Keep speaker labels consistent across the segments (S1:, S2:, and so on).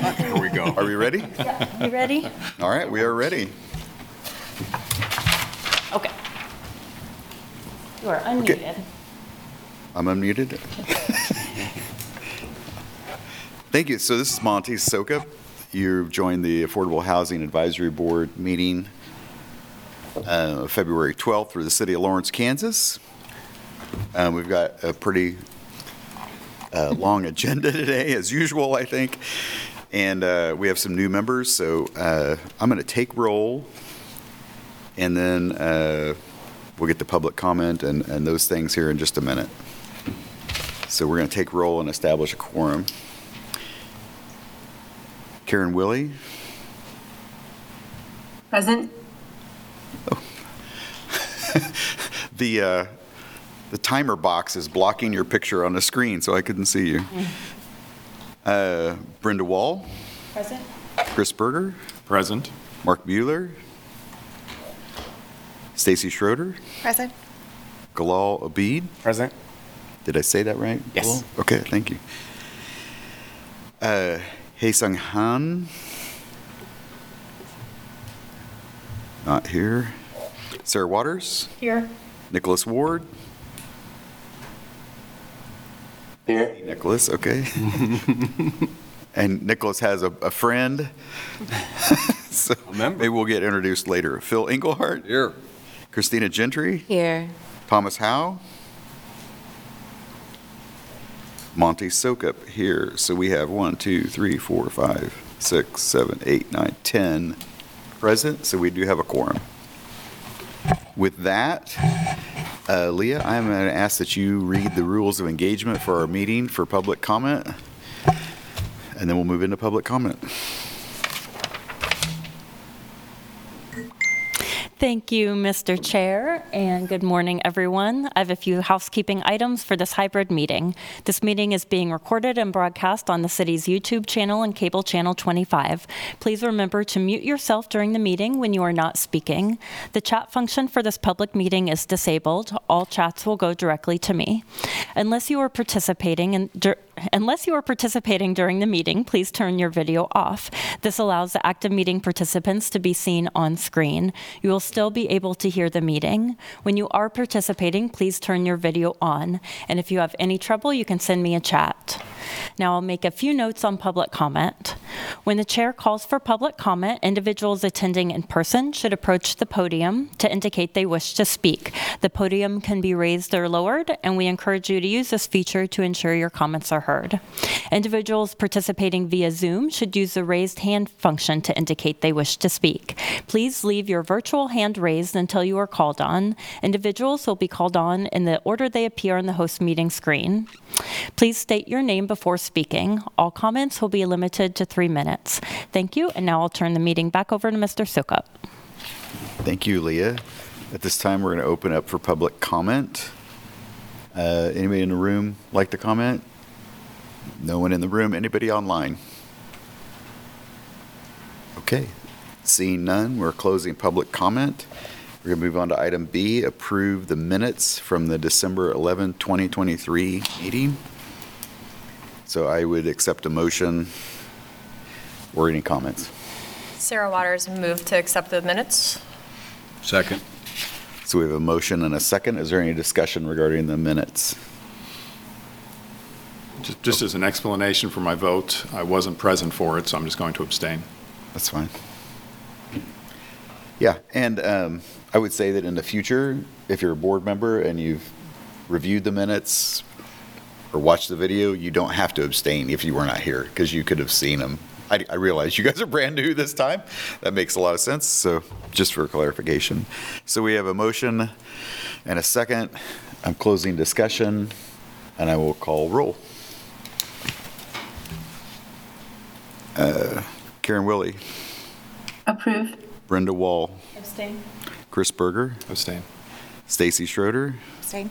S1: Here we go.
S2: Are we ready?
S3: You ready?
S2: All right, we are ready.
S3: Okay. You are unmuted.
S2: I'm unmuted. Thank you. So this is Monty Sokup. You've joined the Affordable Housing Advisory Board meeting uh, February 12th for the city of Lawrence, Kansas. Uh, We've got a pretty uh, long agenda today, as usual, I think. And uh, we have some new members, so uh, I'm going to take roll, and then uh, we'll get the public comment and and those things here in just a minute. So we're going to take roll and establish a quorum. Karen Willey,
S4: Present.
S2: the, uh, the timer box is blocking your picture on the screen, so I couldn't see you. Uh, Brenda Wall,
S3: Present?
S2: Chris Berger,
S1: Present.
S2: Mark Bueller, Stacy Schroeder,
S5: Present.
S2: Galal Abid.
S1: Present.
S2: Did I say that right?
S1: Yes.
S2: Galal? Okay, thank you. Uh, Hei Sung Han. Not here. Sarah Waters,
S3: Here.
S2: Nicholas Ward.
S4: Here.
S2: Nicholas, okay. And Nicholas has a, a friend. So
S1: member.
S2: maybe we'll get introduced later. Phil Engelhardt,
S1: Here.
S2: Christina Gentry,
S5: Here.
S2: Thomas Howe, Monty Sokup here. So we have one, two, three, four, five, six, seven, eight, nine, ten present, so we do have a quorum. With that, uh, Leah, I'm going to ask that you read the rules of engagement for our meeting for public comment, and then we'll move into public comment.
S3: Thank you, Mr. Chair, and good morning, everyone. I have a few housekeeping items for this hybrid meeting. This meeting is being recorded and broadcast on the city's YouTube channel and cable channel 25. Please remember to mute yourself during the meeting when you are not speaking. The chat function for this public meeting is disabled. All chats will go directly to me. Unless you are participating in Unless you are participating during the meeting, please turn your video off. This allows the active meeting participants to be seen on screen. You will still be able to hear the meeting. When you are participating, please turn your video on. And if you have any trouble, you can send me a chat. Now I'll make a few notes on public comment. When the chair calls for public comment, individuals attending in person should approach the podium to indicate they wish to speak. The podium can be raised or lowered, and we encourage you to use this feature to ensure your comments are heard. Individuals participating via Zoom should use the raised hand function to indicate they wish to speak. Please leave your virtual hand raised until you are called on. Individuals will be called on in the order they appear on the host meeting screen. Please state your name before speaking. All comments will be limited to three minutes. Thank you, and now I'll turn the meeting back over to Mr. Sokup.
S2: Thank you, Leah. At this time, we're going to open up for public comment. Uh, Anybody in the room like to comment? No one in the room? Anybody online? Okay. Seeing none, we're closing public comment. We're going to move on to item B, approve the minutes from the December 11, 2023 meeting. So I would accept a motion or any comments.
S6: Sarah Waters moved to accept the minutes.
S1: Second.
S2: So we have a motion and a second. Is there any discussion regarding the minutes?
S1: Just- as an explanation for my vote, I wasn't present for it, so I'm just going to abstain.
S2: That's fine. Yeah, and um, I would say that in the future, if you're a board member and you've reviewed the minutes or watched the video, you don't have to abstain if you were not here, because you could have seen them. I, I realize you guys are brand new this time. That makes a lot of sense, so just for clarification. So we have a motion and a second. I'm closing discussion, and I will call roll. Uh, Karen Willey,
S4: Approve.
S2: Brenda Wall,
S3: Abstain.
S2: Chris Berger,
S1: Abstain.
S2: Stacy Schroeder,
S5: Abstain.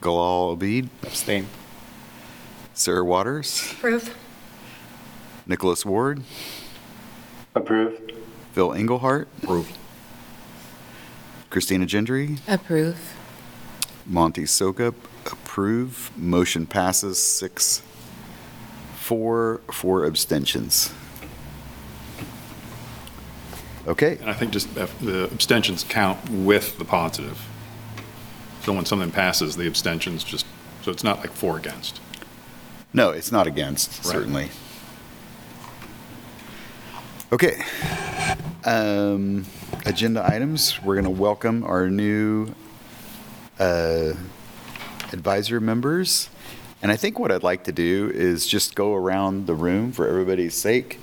S2: Galal Abid,
S1: Abstain.
S2: Sarah Waters,
S6: Approve.
S2: Nicholas Ward,
S4: Approve.
S2: Phil Engelhardt,
S1: Approve.
S2: Christina Gentry,
S5: Approve.
S2: Monty Sokup, approve. Motion passes six, four, four abstentions. Okay,
S1: And I think just the abstentions count with the positive. So when something passes, the abstentions just, so it's not like four against.
S2: no, it's not against,
S1: Right.
S2: certainly. Okay. Um, Agenda items, we're going to welcome our new uh, advisor members. And I think what I'd like to do is just go around the room for everybody's sake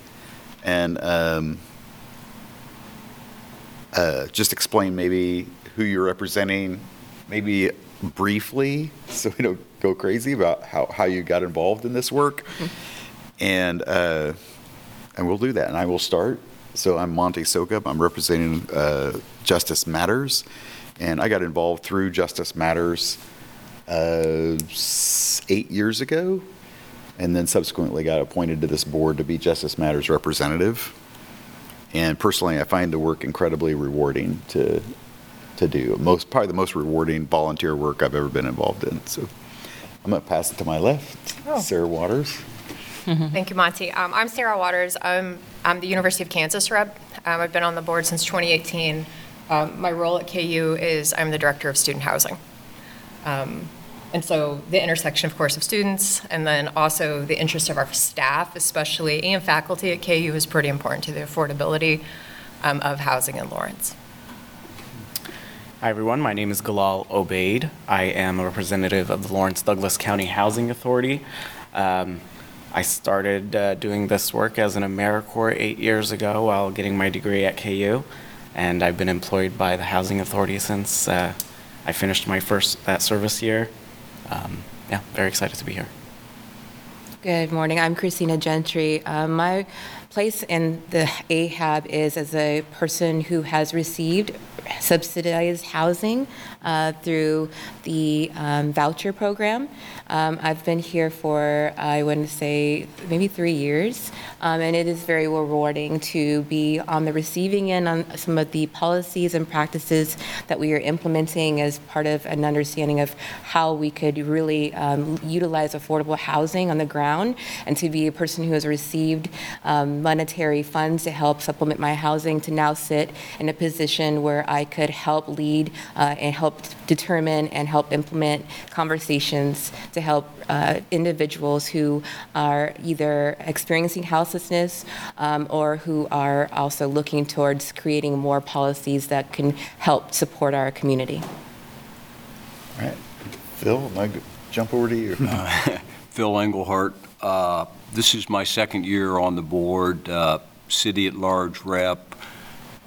S2: and um, uh, just explain maybe who you're representing, maybe briefly, so we don't go crazy about how, how you got involved in this work. And, uh, and we'll do that. And I will start. So I'm Monty Sokup. I'm representing uh, Justice Matters. And I got involved through Justice Matters uh, eight years ago, and then subsequently got appointed to this board to be Justice Matters representative. And personally, I find the work incredibly rewarding to to do. Most probably the most rewarding volunteer work I've ever been involved in. So I'm going to pass it to my left,
S6: Oh.
S2: Sarah Waters.
S6: Thank you, Monty. Um, I'm Sarah Waters. I'm, I'm the University of Kansas rep. Um, I've been on the board since 2018. Um, My role at KU is I'm the Director of Student Housing. Um, And so the intersection, of course, of students, and then also the interest of our staff, especially, and faculty at KU is pretty important to the affordability um, of housing in Lawrence.
S5: Hi, everyone. My name is Galal Obaid. I am a representative of the Lawrence Douglas County Housing Authority. Um, I started uh, doing this work as an AmeriCorps eight years ago while getting my degree at KU, and I've been employed by the Housing Authority since uh, I finished my first that service year. Um, yeah, very excited to be here.
S7: Good morning. I'm Christina Gentry. Uh, my place in the AHAB is as a person who has received subsidized housing uh, through the um, voucher program. Um, I've been here for, I to say, maybe three years, um, and it is very rewarding to be on the receiving end on some of the policies and practices that we are implementing as part of an understanding of how we could really um, utilize affordable housing on the ground, and to be a person who has received um, monetary funds to help supplement my housing, to now sit in a position where I could help lead uh, and help determine and help implement conversations to help uh, individuals who are either experiencing houselessness um, or who are also looking towards creating more policies that can help support our community.
S2: All right. Phil, I'm going to jump over to you.
S8: Phil Engelhardt. Uh, This is my second year on the board, uh, city at large rep.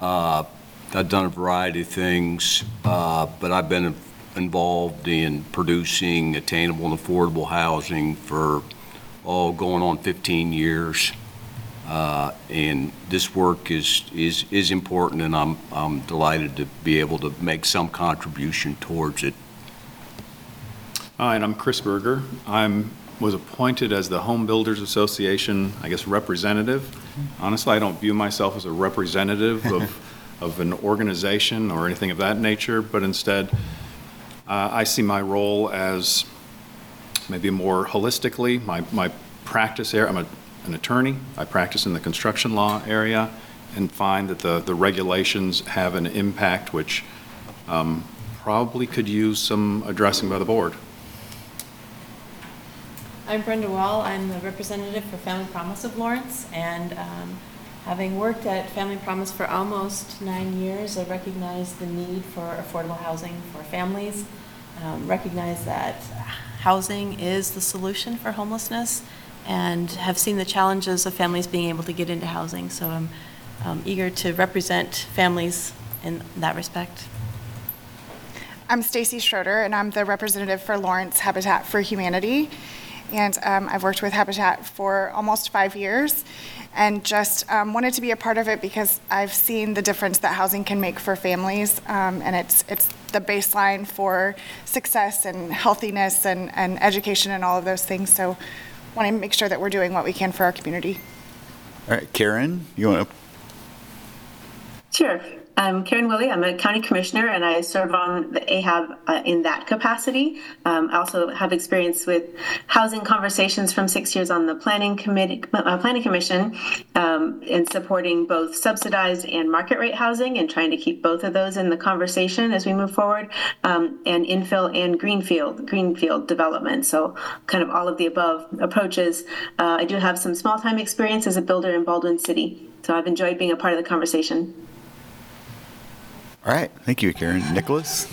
S8: Uh, I've done a variety of things, uh, but I've been involved in producing attainable and affordable housing for, oh, going on 15 years. Uh, And this work is, is, is important, and I'm, I'm delighted to be able to make some contribution towards it.
S1: Hi, and I'm Chris Berger. I'm, was appointed as the Home Builders Association, I guess, representative. Honestly, I don't view myself as a representative of, of an organization or anything of that nature, but instead, uh, I see my role as maybe more holistically, my, my practice area, I'm a, an attorney, I practice in the construction law area, and find that the, the regulations have an impact which um, probably could use some addressing by the board.
S9: I'm Brenda Wall. I'm the representative for Family Promise of Lawrence, and um, having worked at Family Promise for almost nine years, I recognize the need for affordable housing for families, um, recognize that housing is the solution for homelessness, and have seen the challenges of families being able to get into housing. So I'm um, eager to represent families in that respect.
S10: I'm Stacy Schroeder, and I'm the representative for Lawrence Habitat for Humanity. And um, I've worked with Habitat for almost five years, and just um, wanted to be a part of it because I've seen the difference that housing can make for families, um, and it's it's the baseline for success and healthiness and, and education and all of those things. So, want to make sure that we're doing what we can for our community.
S2: All right, Karen, you want to,
S4: Sure.
S11: I'm Karen Willey. I'm a county commissioner and I serve on the AHAB uh, in that capacity. Um, I also have experience with housing conversations from six years on the planning committee, uh, planning commission, um, in supporting both subsidized and market rate housing and trying to keep both of those in the conversation as we move forward, um, and infill and greenfield greenfield development. So kind of all of the above approaches. Uh, I do have some small time experience as a builder in Baldwin City. So I've enjoyed being a part of the conversation.
S2: All right, thank you, Karen. Nicholas?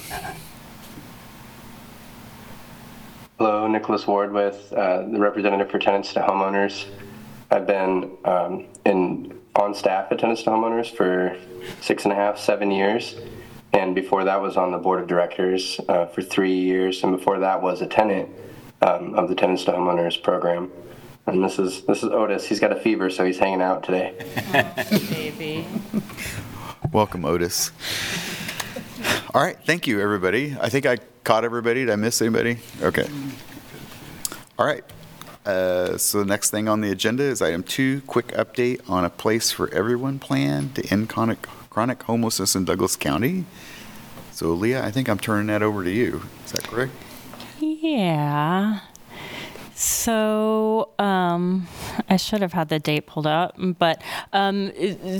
S4: Hello, Nicholas Ward with uh, the representative for tenants to homeowners. I've been um, in on staff at tenants to homeowners for six and a half, seven years, and before that was on the board of directors uh, for three years, and before that was a tenant um, of the tenants to homeowners program. And this is this is Otis. He's got a fever, so he's hanging out today.
S9: Oh, Baby.
S2: Welcome, Otis. All right, thank you, everybody. I think I caught everybody. Did I miss anybody? Okay. All right. Uh, So the next thing on the agenda is item two, quick update on a Place for Everyone plan to end chronic chronic homelessness in Douglas County. So Leah, I think I'm turning that over to you. Is that correct?
S3: Yeah. So um, I should have had the date pulled up, but um,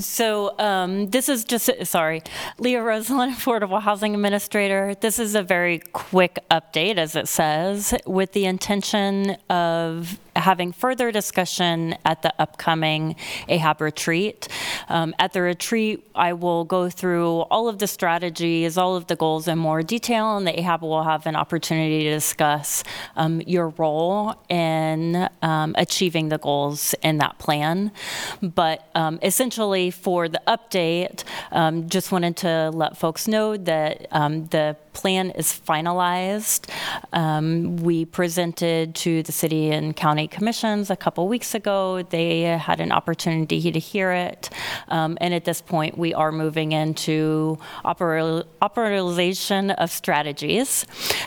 S3: so um, this is just sorry, Leah Rosalind, Affordable Housing Administrator. This is a very quick update, as it says, with the intention of having further discussion at the upcoming AHAB retreat. Um, at the retreat, I will go through all of the strategies, all of the goals in more detail, and the AHAB will have an opportunity to discuss um, your role in um, achieving the goals in that plan. But um, essentially, for the update, um, just wanted to let folks know that um, the plan is finalized. Um, we presented to the city and county commissions a couple weeks ago. They had an opportunity to hear it. Um, and at this point, we are moving into opera- operationalization of strategies.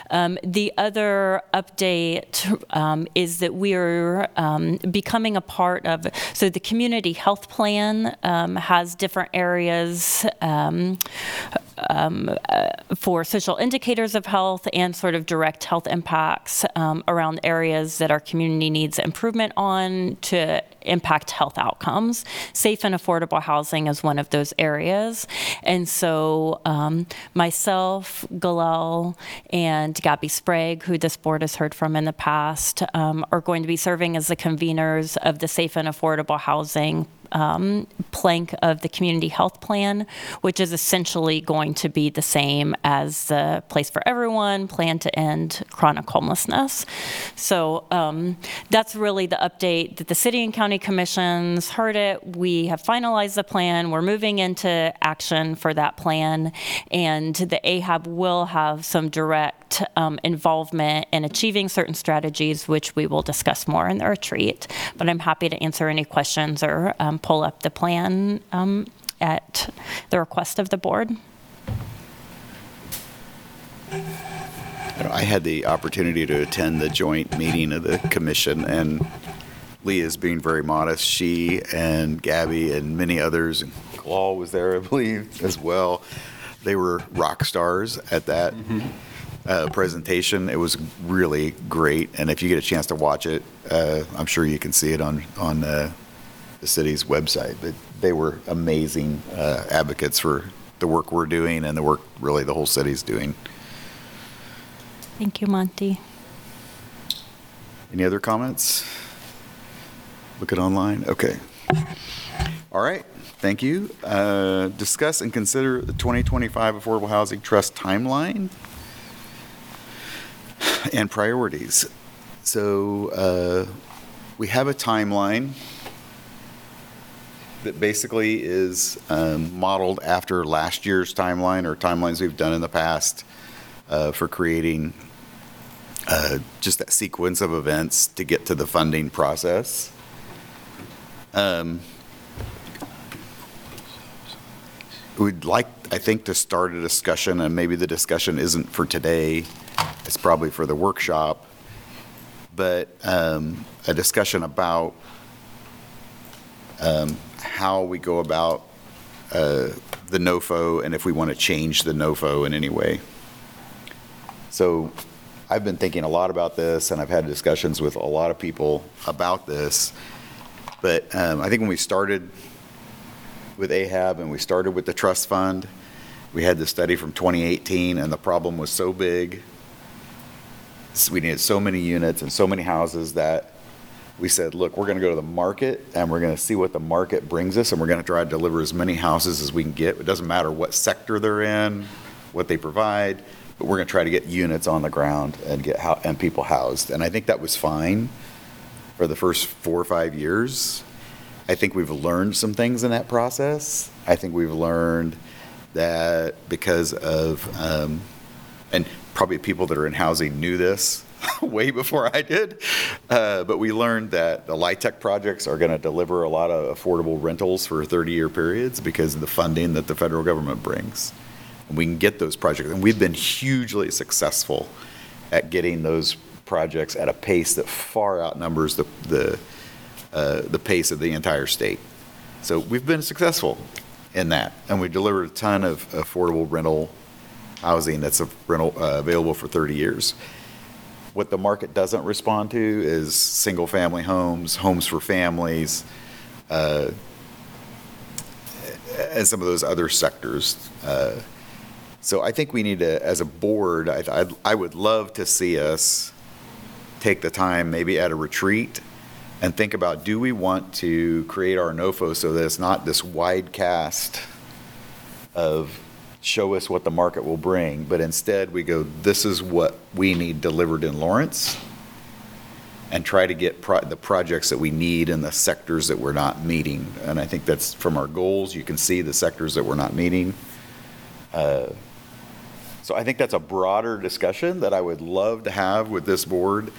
S3: Um, the other update um, is that we are um, becoming a part of, so the community health plan um, has different areas um, uh, for social indicators of health and sort of direct health impacts um, around areas that our community needs improvement on to impact health outcomes. Safe and affordable housing is one of those areas. And so um, myself, Galal, and Gabby Sprague, who this board has heard from in the past, um, are going to be serving as the conveners of the Safe and Affordable Housing um, plank of the community health plan, which is essentially going to be the same as the Place for Everyone plan to end chronic homelessness. So um, that's really the update that the city and county commissions heard it. We have finalized the plan. We're moving into action for that plan, and the AHAB will have some direct um, involvement in achieving certain strategies, which we will discuss more in the retreat. But I'm happy to answer any questions or um, pull up the plan um, at the request of the board.
S2: I had the opportunity to attend the joint meeting of the commission, and Leah is being very modest. She and Gabby and many others, and Claw was there, I believe, as well. They were rock stars at that uh, presentation. It was really great, and if you get a chance to watch it, uh, I'm sure you can see it on on uh, the city's website. But they were amazing uh, advocates for the work we're doing and the work really the whole city's doing.
S3: Thank you, Monty.
S2: Any other comments? Look at online? Okay. All right, thank you. Uh, Discuss and consider the 2025 Affordable Housing Trust timeline and priorities. So uh, we have a timeline that basically is um, modeled after last year's timeline or timelines we've done in the past uh, for creating uh, just that sequence of events to get to the funding process. Um, We'd like, I think, to start a discussion, and maybe the discussion isn't for today, it's probably for the workshop, but um, a discussion about um, how we go about uh, the NOFO and if we want to change the NOFO in any way. So I've been thinking a lot about this, and I've had discussions with a lot of people about this. But um, I think when we started with AHAB and we started with the trust fund, we had the study from 2018, and the problem was so big. s- We needed so many units and so many houses that we said, look, we're going to go to the market and we're going to see what the market brings us, and we're going to try to deliver as many houses as we can get. It doesn't matter what sector they're in, what they provide, but we're going to try to get units on the ground and get, and people housed. And I think that was fine for the first four or five years. I think we've learned some things in that process. I think we've learned that because of, um, and probably people that are in housing knew this way before I did, uh, but we learned that the LIHTC projects are going to deliver a lot of affordable rentals for 30-year periods because of the funding that the federal government brings. And we can get those projects, and we've been hugely successful at getting those projects at a pace that far outnumbers the, the, uh, the pace of the entire state. So we've been successful in that, and we delivered a ton of affordable rental housing that's rental, uh, available for 30 years. What the market doesn't respond to is single-family homes, homes for families, uh, and some of those other sectors. Uh, So I think we need to, as a board, I, I'd- I would love to see us take the time, maybe at a retreat, and think about, do we want to create our NOFO so that it's not this wide cast of show us what the market will bring, but instead we go, this is what we need delivered in Lawrence, and try to get pro- the projects that we need in the sectors that we're not meeting. And I think that's from our goals, you can see the sectors that we're not meeting. Uh, So I think that's a broader discussion that I would love to have with this board,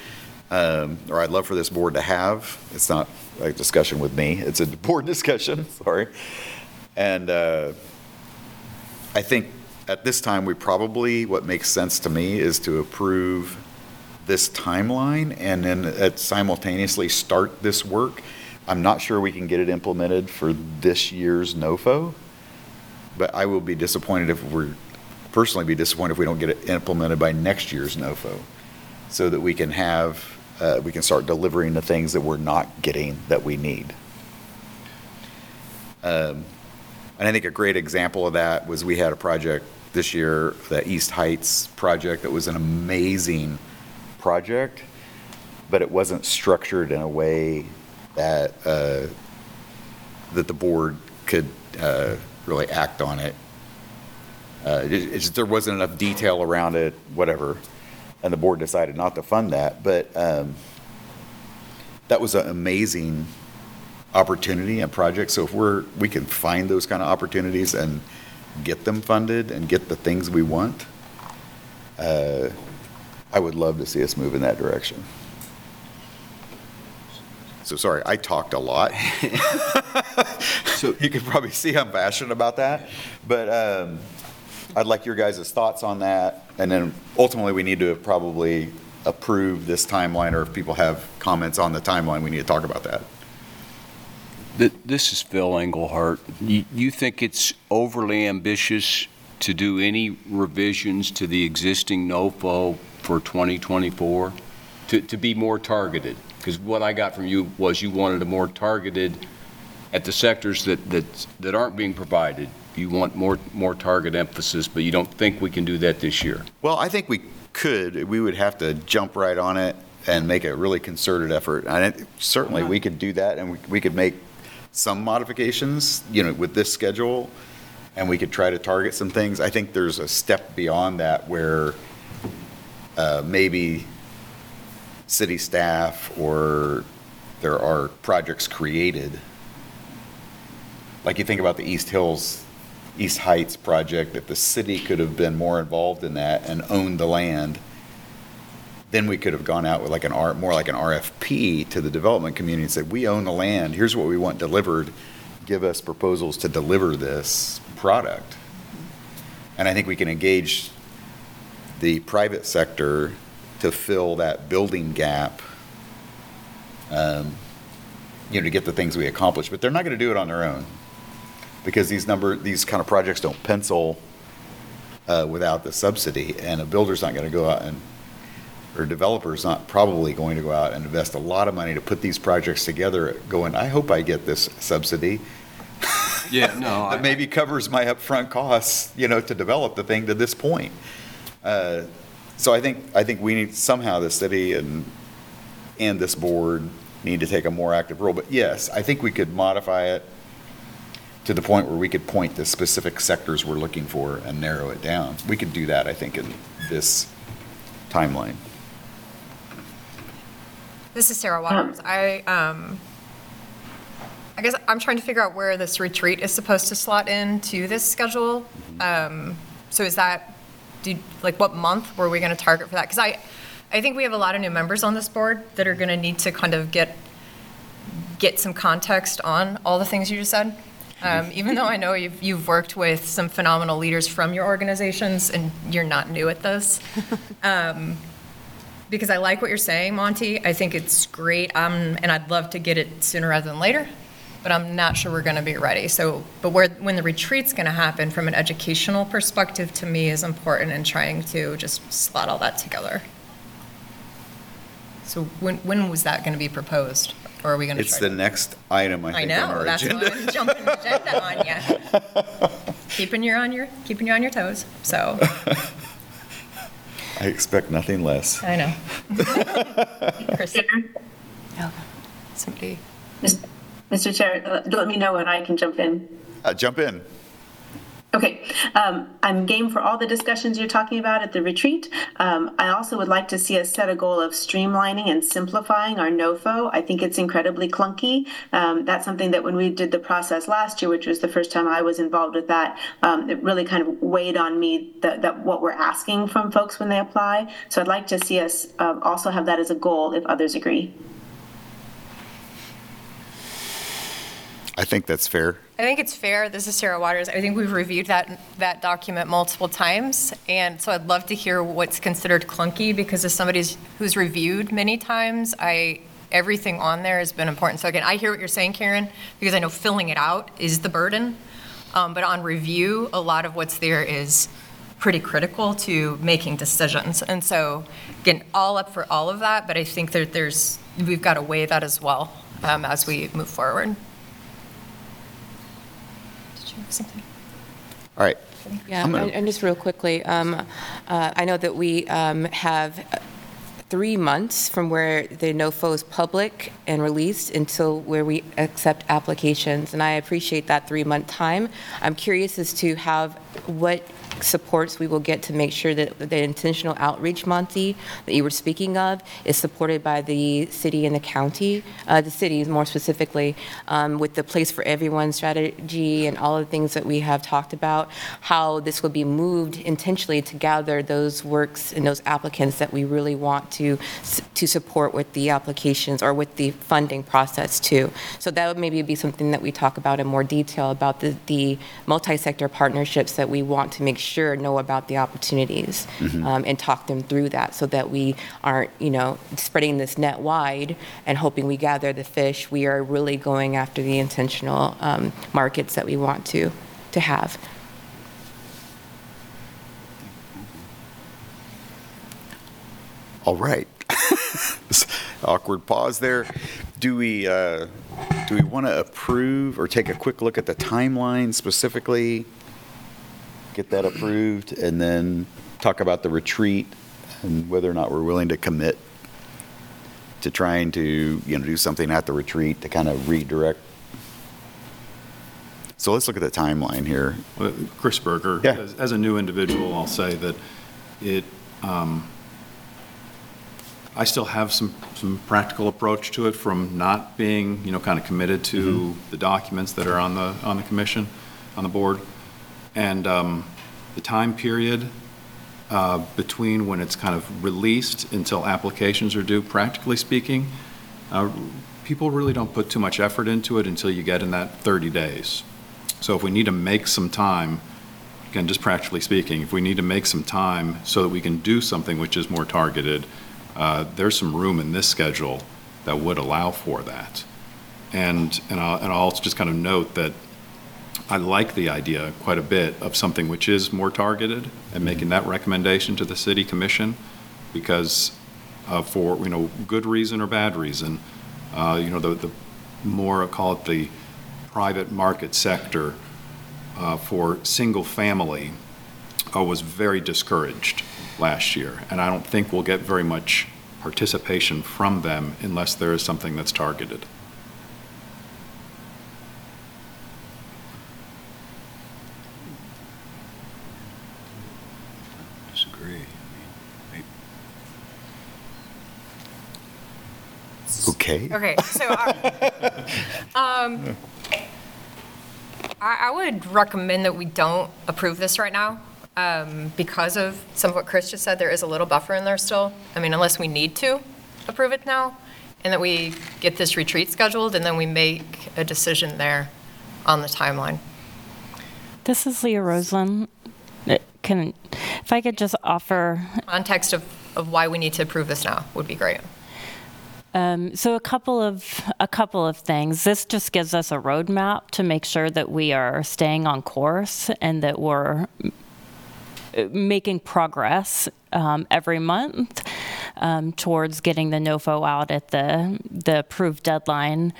S2: um, or I'd love for this board to have. It's not a discussion with me, it's a board discussion, sorry. And uh, I think at this time, we probably, what makes sense to me is to approve this timeline and then uh, simultaneously start this work. I'm not sure we can get it implemented for this year's NOFO, but I will be disappointed if we're, personally be disappointed if we don't get it implemented by next year's NOFO, so that we can have, uh, we can start delivering the things that we're not getting that we need. Um, And I think a great example of that was we had a project this year, the East Heights project, that was an amazing project, but it wasn't structured in a way that, uh, that the board could uh, really act on it. Uh, it- It's, there wasn't enough detail around it, whatever, and the board decided not to fund that, but um, that was an amazing opportunity and project, so if we're, we can find those kind of opportunities and get them funded and get the things we want, uh, I would love to see us move in that direction. So, sorry, I talked a lot. So you can probably see I'm passionate about that, but um, I'd like your guys' thoughts on that, and then ultimately, we need to probably approve this timeline, or if people have comments on the timeline, we need to talk about that.
S8: Th- This is Phil Engelhardt. You you think it's overly ambitious to do any revisions to the existing NOFO for 2024? To to be more targeted? Because what I got from you was you wanted a more targeted, at the sectors that that that aren't being provided, you want more more target emphasis, but you don't think we can do that this year?
S2: Well, I think we could, we would have to jump right on it and make a really concerted effort. And it- certainly, we could do that, and we- we could make some modifications, you know, with this schedule, and we could try to target some things. I think there's a step beyond that where uh, maybe city staff or there are projects created. Like you think about the East Hills, East Heights project, if the city could have been more involved in that and owned the land, then we could have gone out with like an R, more like an RFP to the development community and said, we own the land, here's what we want delivered, give us proposals to deliver this product. And I think we can engage the private sector to fill that building gap, um, you know, to get the things we accomplish, but they're not going to do it on their own. because these number, these kind of projects don't pencil uh, without the subsidy, and a builder's not going to go out and, or developer's not probably going to go out and invest a lot of money to put these projects together, going, I hope I get this subsidy.
S8: Yeah, no, I-
S2: That maybe covers my upfront costs, you know, to develop the thing to this point. Uh, So I think, I think we need, somehow the city and, and this board need to take a more active role. But yes, I think we could modify it to the point where we could point the specific sectors we're looking for and narrow it down. We could do that, I think, in this timeline.
S6: This is Sarah Waters. I, um, I guess I'm trying to figure out where this retreat is supposed to slot into this schedule. Um, so is that, do, like, what month were we going to target for that? Because I, I think we have a lot of new members on this board that are going to need to kind of get, get some context on all the things you just said. Um, even though I know you've, you've worked with some phenomenal leaders from your organizations and you're not new at this. Um, because I like what you're saying, Monty. I think it's great, um, and I'd love to get it sooner rather than later, but I'm not sure we're going to be ready. So, but where, when the retreat's going to happen from an educational perspective, to me, is important in trying to just slot all that together. So when, when was that going to be proposed? Or are we going to
S2: It's the
S6: to?
S2: next item, I
S6: I
S2: think, on
S6: know,
S2: our
S6: that's why
S2: agenda.
S6: I'm jumping agenda on you. Keeping you on your, keeping you on your toes, so,
S2: I expect nothing less.
S6: I know. Chris, somebody.
S11: Mr. Chair, uh, let me know when I can jump in.
S2: Uh, Jump in.
S11: Okay, um, I'm game for all the discussions you're talking about at the retreat. Um, I also would like to see us set a goal of streamlining and simplifying our NOFO. I think it's incredibly clunky. Um, that's something that when we did the process last year, which was the first time I was involved with that, um, it really kind of weighed on me that, that what we're asking from folks when they apply. So I'd like to see us um, also have that as a goal if others agree.
S2: I think that's fair.
S6: I think it's fair. This is Sarah Waters. I think we've reviewed that, that document multiple times. And so I'd love to hear what's considered clunky because as somebody who's reviewed many times, I, everything on there has been important. So again, I hear what you're saying, Karen, because I know filling it out is the burden. Um, but on review, a lot of what's there is pretty critical to making decisions. And so again, all up for all of that, but I think that there's, we've got to weigh that as well um, as we move forward. Did you have something?
S2: All right.
S7: Yeah,
S2: I'm gonna-
S7: and and just real quickly, um, uh, I know that we um, have uh, three months from where the NOFO is public and released until where we accept applications, and I appreciate that three-month time. I'm curious as to how, what supports we will get to make sure that the intentional outreach, Monty, that you were speaking of, is supported by the city and the county, uh, the cities more specifically, um, with the Place for Everyone strategy and all the things that we have talked about, how this will be moved intentionally to gather those works and those applicants that we really want to, to support with the applications or with the funding process too. So that would maybe be something that we talk about in more detail about the, the multi-sector partnerships that we want to make sure know about the opportunities um, and talk them through that so that we aren't, you know, spreading this net wide and hoping we gather the fish. We are really going after the intentional um, markets that we want to, to have.
S2: All right. Awkward pause there. Do we, uh, do we want to approve or take a quick look at the timeline specifically? Get that approved and then talk about the retreat and whether or not we're willing to commit to trying to, you know, do something at the retreat to kind of redirect. So let's look at the timeline here.
S1: Well, Chris Berger.
S2: Yeah.
S1: As- As a new individual, I'll say that it, um, I still have some, some practical approach to it from not being, you know, kind of committed to the documents that are on the, on the commission, on the board. And um, the time period uh, between when it's kind of released until applications are due, practically speaking, uh, people really don't put too much effort into it until you get in that 30 days. So if we need to make some time, again, just practically speaking, if we need to make some time so that we can do something which is more targeted, uh, there's some room in this schedule that would allow for that. And, and I'll, and I'll just kind of note that I like the idea quite a bit of something which is more targeted and making that recommendation to the city commission because uh, for, you know, good reason or bad reason, uh, you know, the, the more, call it the private market sector uh, for single family uh, was very discouraged last year. And I don't think we'll get very much participation from them unless there is something that's targeted.
S2: Okay.
S6: Okay, so, uh, um, I, I would recommend that we don't approve this right now, um, because of some of what Chris just said, there is a little buffer in there still. I mean, unless we need to approve it now, and that we get this retreat scheduled, and then we make a decision there on the timeline.
S3: This is Leah Roseland. Uh, Can, if I could just offer
S6: Context of, of why we need to approve this now would be great.
S3: Um, so a couple of a couple of things. This just gives us a roadmap to make sure that we are staying on course and that we're making progress um, every month um, towards getting the NOFO out at the the approved deadline.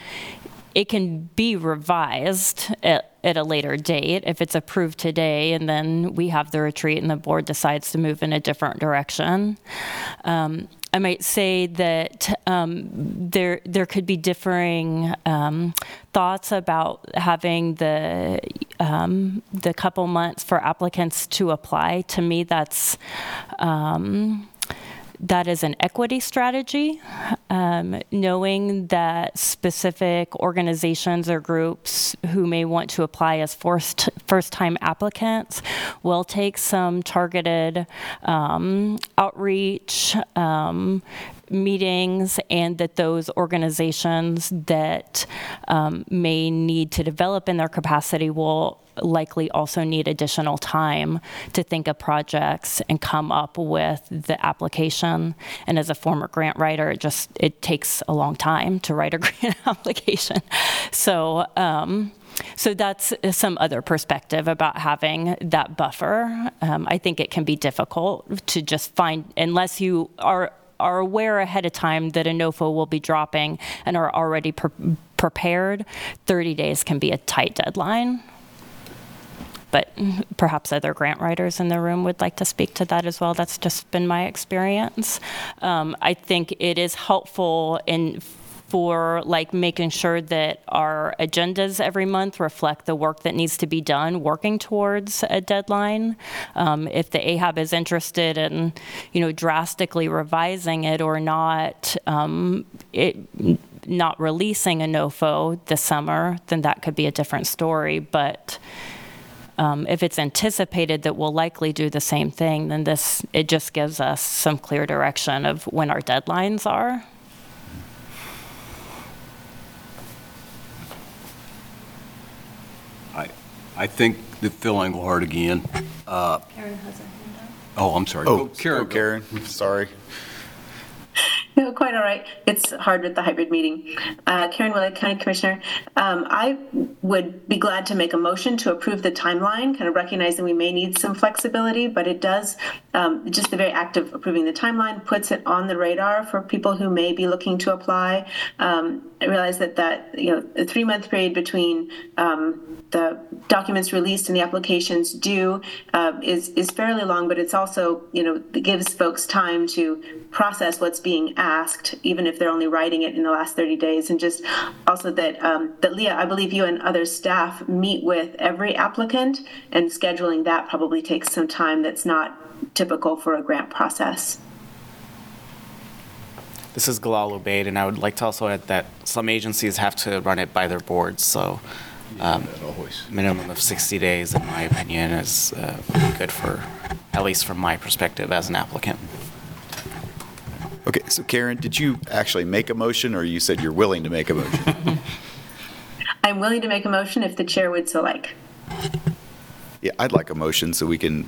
S3: It can be revised at, at a later date if it's approved today, and then we have the retreat and the board decides to move in a different direction. Um, I might say that um, there there could be differing um, thoughts about having the um, the couple months for applicants to apply. To me, that's um, that is an equity strategy, um, knowing that specific organizations or groups who may want to apply as first, first-time applicants will take some targeted um, outreach um, meetings and that those organizations that um, may need to develop in their capacity will likely also need additional time to think of projects and come up with the application. And as a former grant writer, it just it takes a long time to write a grant application. So. Um, so that's some other perspective about having that buffer. Um, I think it can be difficult to just find, unless you are are aware ahead of time that a NOFO will be dropping and are already pre- prepared, 30 days can be a tight deadline. But perhaps other grant writers in the room would like to speak to that as well. That's just been my experience. Um, I think it is helpful in for like making sure that our agendas every month reflect the work that needs to be done working towards a deadline. Um, if the AHAB is interested in, you know, drastically revising it or not, um, it not releasing a NOFO this summer, then that could be a different story. But um, if it's anticipated that we'll likely do the same thing, then this it just gives us some clear direction of when our deadlines are.
S8: I think that Phil Engelhardt again. uh,
S9: Karen has her hand up.
S8: Oh, I'm sorry.
S2: Oh,
S8: Go, Karen.
S2: oh, Karen, sorry.
S11: Quite all right. It's hard with the hybrid meeting. Uh, Karen Willett, County Commissioner. Um, I would be glad to make a motion to approve the timeline, kind of recognizing we may need some flexibility, but it does, um, just the very act of approving the timeline puts it on the radar for people who may be looking to apply. Um, I realize that that, you know, the three-month period between um, the documents released and the applications due uh, is, is fairly long, but it's also, you know, gives folks time to process what's being asked, even if they're only writing it in the last 30 days. And just also that, um, that Leah, I believe you and other staff meet with every applicant, and scheduling that probably takes some time that's not typical for a grant process.
S5: This is Galal Obaid, and I would like to also add that some agencies have to run it by their boards, so um, minimum of 60 days, in my opinion, is uh, good for, at least from my perspective as an applicant.
S2: Okay, so Karen, did you actually make a motion, or you said you're willing to make a motion?
S11: I'm willing to make a motion if the chair would so like.
S2: Yeah, I'd like a motion so we can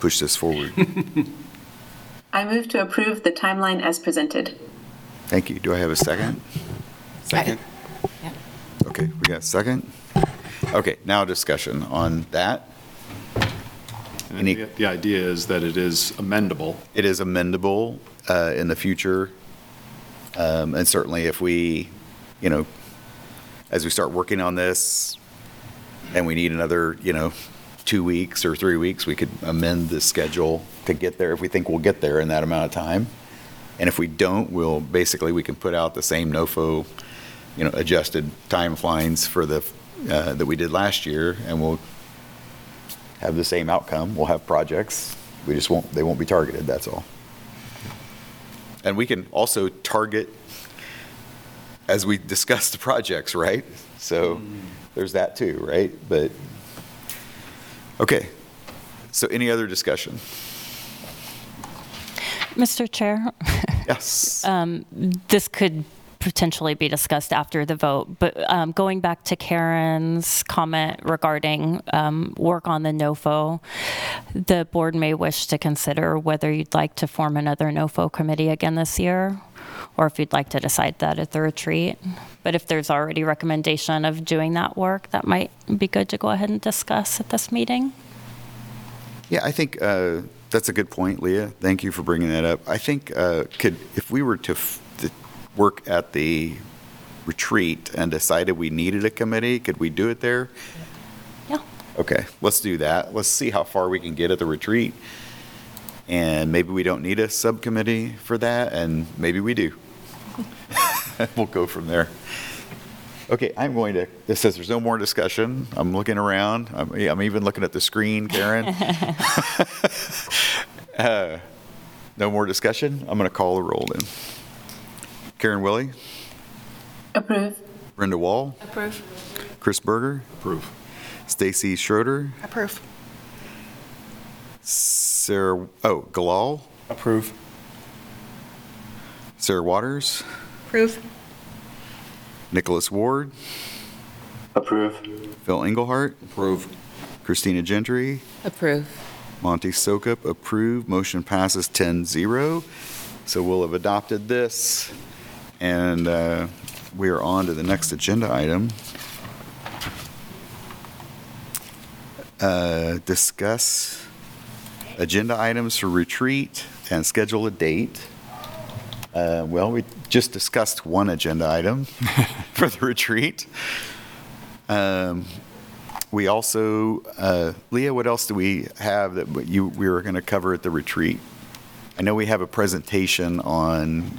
S2: push this forward.
S11: I move to approve the timeline as presented.
S2: Thank you. Do I have a second?
S5: Second.
S2: Okay, we got a second. Okay, now discussion on that.
S1: And
S2: Any-
S1: the the idea is that it is amendable.
S2: It is amendable uh, in the future. Um, And certainly if we, you know, as we start working on this and we need another, you know, two weeks or three weeks, we could amend the schedule to get there if we think we'll get there in that amount of time. And if we don't, we'll, basically, we can put out the same NOFO, you know, adjusted timelines for the, uh, that we did last year, and we'll have the same outcome. We'll have projects. We just won't, they won't be targeted, that's all. And we can also target as we discuss the projects, right? So there's that too, right? But, okay. So any other discussion?
S3: Mr. Chair,
S2: Yes.
S3: Um, this could potentially be discussed after the vote, but um, going back to Karen's comment regarding um, work on the NOFO, the board may wish to consider whether you'd like to form another NOFO committee again this year, or if you'd like to decide that at the retreat. But if there's already recommendation of doing that work, that might be good to go ahead and discuss at this meeting.
S2: Yeah, I think uh, that's a good point, Leah. Thank you for bringing that up. I think uh, could, if we were to f- to work at the retreat and decided we needed a committee, could we do it there?
S3: Yeah.
S2: Okay, let's do that. Let's see how far we can get at the retreat. And maybe we don't need a subcommittee for that, and maybe we do. We'll go from there. Okay, I'm going to, this says there's no more discussion. I'm looking around. I'm, I'm even looking at the screen, Karen. Uh, No more discussion? I'm going to call the roll then. Karen Willey,
S11: Approve.
S2: Brenda Wall,
S9: Approve.
S2: Chris Berger,
S1: Approve.
S2: Stacy Schroeder,
S10: Approve.
S2: Sarah, oh, Galal,
S5: Approve.
S2: Sarah Waters,
S10: Approve.
S2: Nicholas Ward,
S4: Approve.
S2: Phil Engelhardt,
S8: Approve.
S2: Christina Gentry,
S7: Approve.
S2: Monty Sokup, approved. Motion passes 10-0. So we'll have adopted this, and uh, we are on to the next agenda item. Uh, Discuss agenda items for retreat and schedule a date. Uh, Well, we just discussed one agenda item for the retreat. Um, we also, uh, Leah, what else do we have that you, we were going to cover at the retreat? I know we have a presentation on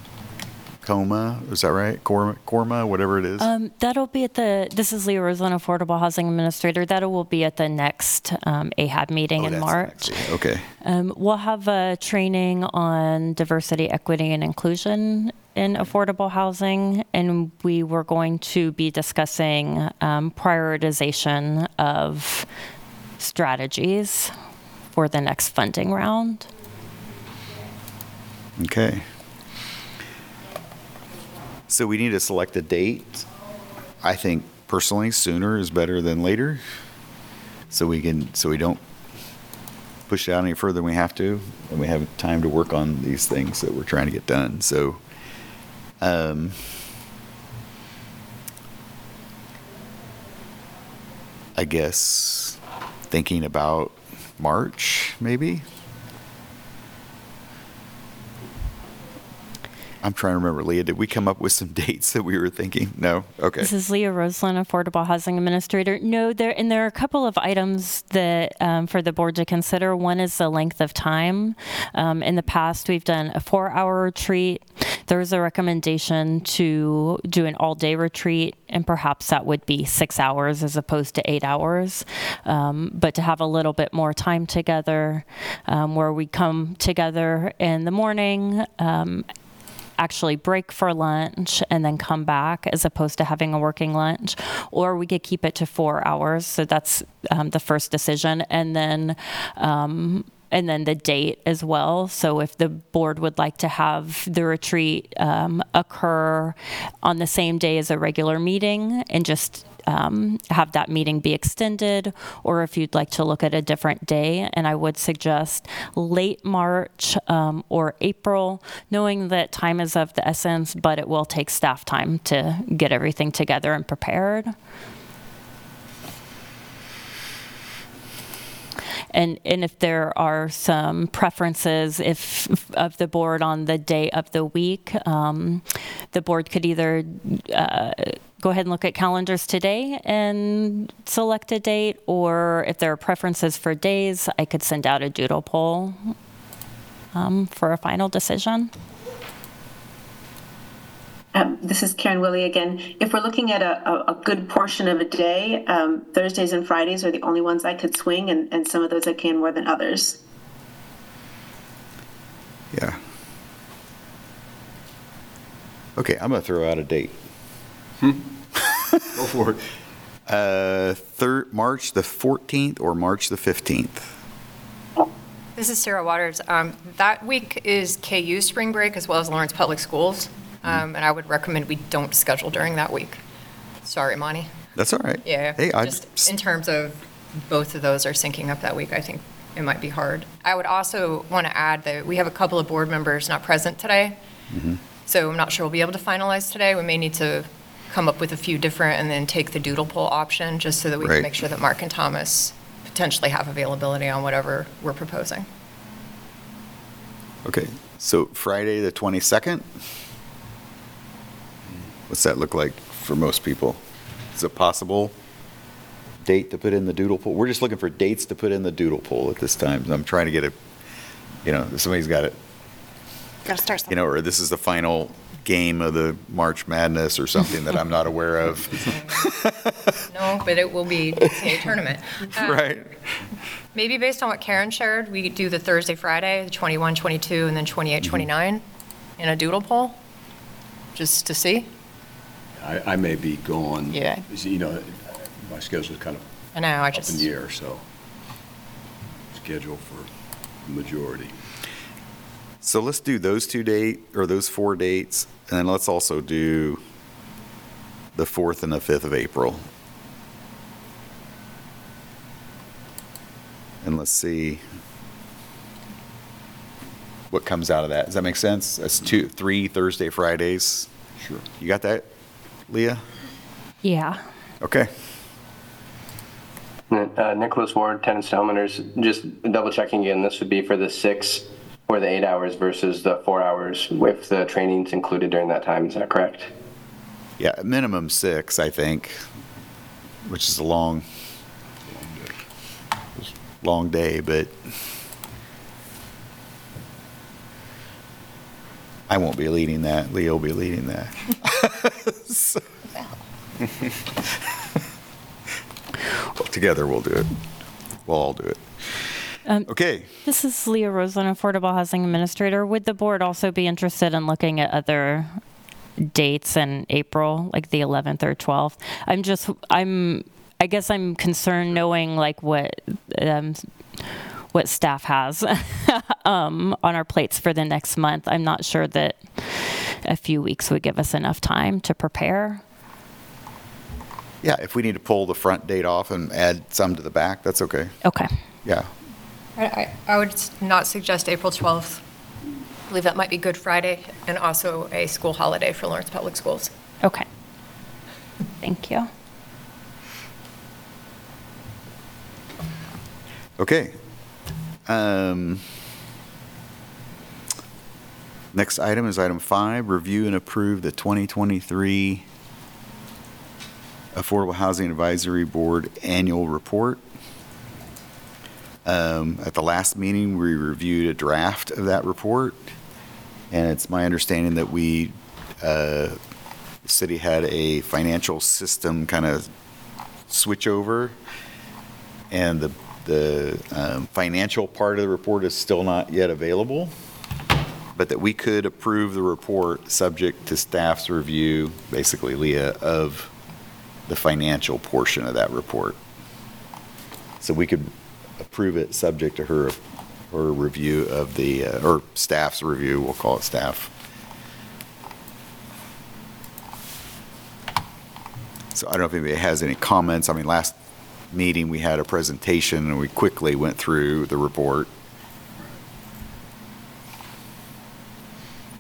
S2: coma, is that right? Corma, Corma, whatever it is?
S3: Um, that'll be at the, this is Leah Roslin, Affordable Housing Administrator. That will be at the next um, AHAB meeting
S2: Oh,
S3: in March.
S2: Okay,
S3: Um, we'll have a training on diversity, equity, and inclusion in affordable housing, and we were going to be discussing um, prioritization of strategies for the next funding round.
S2: okay. So we need to select a date. I think personally, sooner is better than later. So we can, so we don't push it out any further than we have to, and we have time to work on these things that we're trying to get done. So, um, I guess thinking about March, maybe. I'm trying to remember, Leah, did we come up with some dates that we were thinking? No? Okay.
S3: This is Leah Roslin, Affordable Housing Administrator. No, there and there are a couple of items that um, for the board to consider. One is the length of time. Um, in the past, we've done a four-hour retreat. There was a recommendation to do an all-day retreat, and perhaps that would be six hours as opposed to eight hours. Um, but to have a little bit more time together, um, where we come together in the morning. Actually break for lunch and then come back as opposed to having a working lunch or we could keep it to four hours so that's um, the first decision and then um, and then the date as well. So if the board would like to have the retreat um, occur on the same day as a regular meeting and just um, have that meeting be extended, or if you'd like to look at a different day. And I would suggest late March um, or April, knowing that time is of the essence, but it will take staff time to get everything together and prepared. And, and if there are some preferences if, of the board on the day of the week, um, the board could either uh, go ahead and look at calendars today and select a date, or if there are preferences for days, I could send out a doodle poll um, for a final decision.
S11: Um, This is Karen Willey again. If we're looking at a, a, a good portion of a day, um, Thursdays and Fridays are the only ones I could swing, and, and some of those I can more than others.
S2: Yeah. Okay, I'm going to throw out a date.
S8: Go for it.
S2: Uh, third, March the 14th or March the 15th?
S6: This is Sarah Waters. Um, That week is KU spring break as well as Lawrence Public Schools, Um, and I would recommend we don't schedule during that week. Sorry, Monty.
S2: That's all right.
S6: Yeah,
S2: Hey, I,
S6: just in terms of both of those are syncing up that week, I think it might be hard. I would also want to add that we have a couple of board members not present today,
S2: Mm-hmm.
S6: so I'm not sure we'll be able to finalize today. We may need to come up with a few different and then take the doodle poll option, just so that we
S2: Right.
S6: can make sure that Mark and Thomas potentially have availability on whatever we're proposing.
S2: okay, so Friday the 22nd? What's that look like for most people? Is it possible date to put in the doodle poll? We're just looking for dates to put in the doodle poll at this time. I'm trying to get a, you know, somebody's got it,
S10: Got to start
S2: you
S10: something.
S2: know, or this is the final game of the March Madness or something that I'm not aware of.
S6: No, but it will be a tournament. Um,
S2: Right.
S6: Maybe based on what Karen shared, we do the Thursday, Friday, the 21, 22, and then 28, 29 in a doodle poll, just to see.
S8: I, I may be gone.
S6: Yeah.
S8: You know, my schedule's kind of
S6: I know, I
S8: up in
S6: just,
S8: the air, so schedule for the majority.
S2: So let's do those two date, or those four dates, and then let's also do the 4th and the 5th of April. And let's see what comes out of that. Does that make sense? That's two, three Thursday, Fridays.
S8: Sure.
S2: You got that, Leah?
S3: Yeah.
S2: Okay.
S4: Uh, Nicholas Ward, tenants to homeowners, just double checking again, this would be for the six or the eight hours versus the four hours if the training's included during that time, is that correct?
S2: Yeah, minimum six, I think, which is a long, long day, but I won't be leading that. Leo will be leading that. So- Well, Together, we'll do it. We'll all do it.
S3: Um,
S2: Okay.
S3: This is Leah Rosen, Affordable Housing Administrator. Would the board also be interested in looking at other dates in April, like the 11th or 12th? I'm just, I'm, I guess I'm concerned knowing like what, um, what staff has um, on our plates for the next month. I'm not sure that a few weeks would give us enough time to prepare.
S2: Yeah, if we need to pull the front date off and add some to the back, that's okay.
S3: Okay.
S2: Yeah.
S6: I, I- I would s- not suggest April 12th. I believe that might be Good Friday and also a school holiday for Lawrence Public Schools.
S3: Okay. Thank you.
S2: Okay. Um, Next item is item five, review and approve the 2023 Affordable Housing Advisory Board Annual Report. Um, At the last meeting, we reviewed a draft of that report, and it's my understanding that we, uh, the city had a financial system kind of switch over, and the, the um, financial part of the report is still not yet available, but that we could approve the report subject to staff's review, basically Leah, of the financial portion of that report. So we could approve it subject to her, her review of the, uh, or staff's review, we'll call it staff. So I don't know if anybody has any comments. I mean, last meeting, we had a presentation and we quickly went through the report.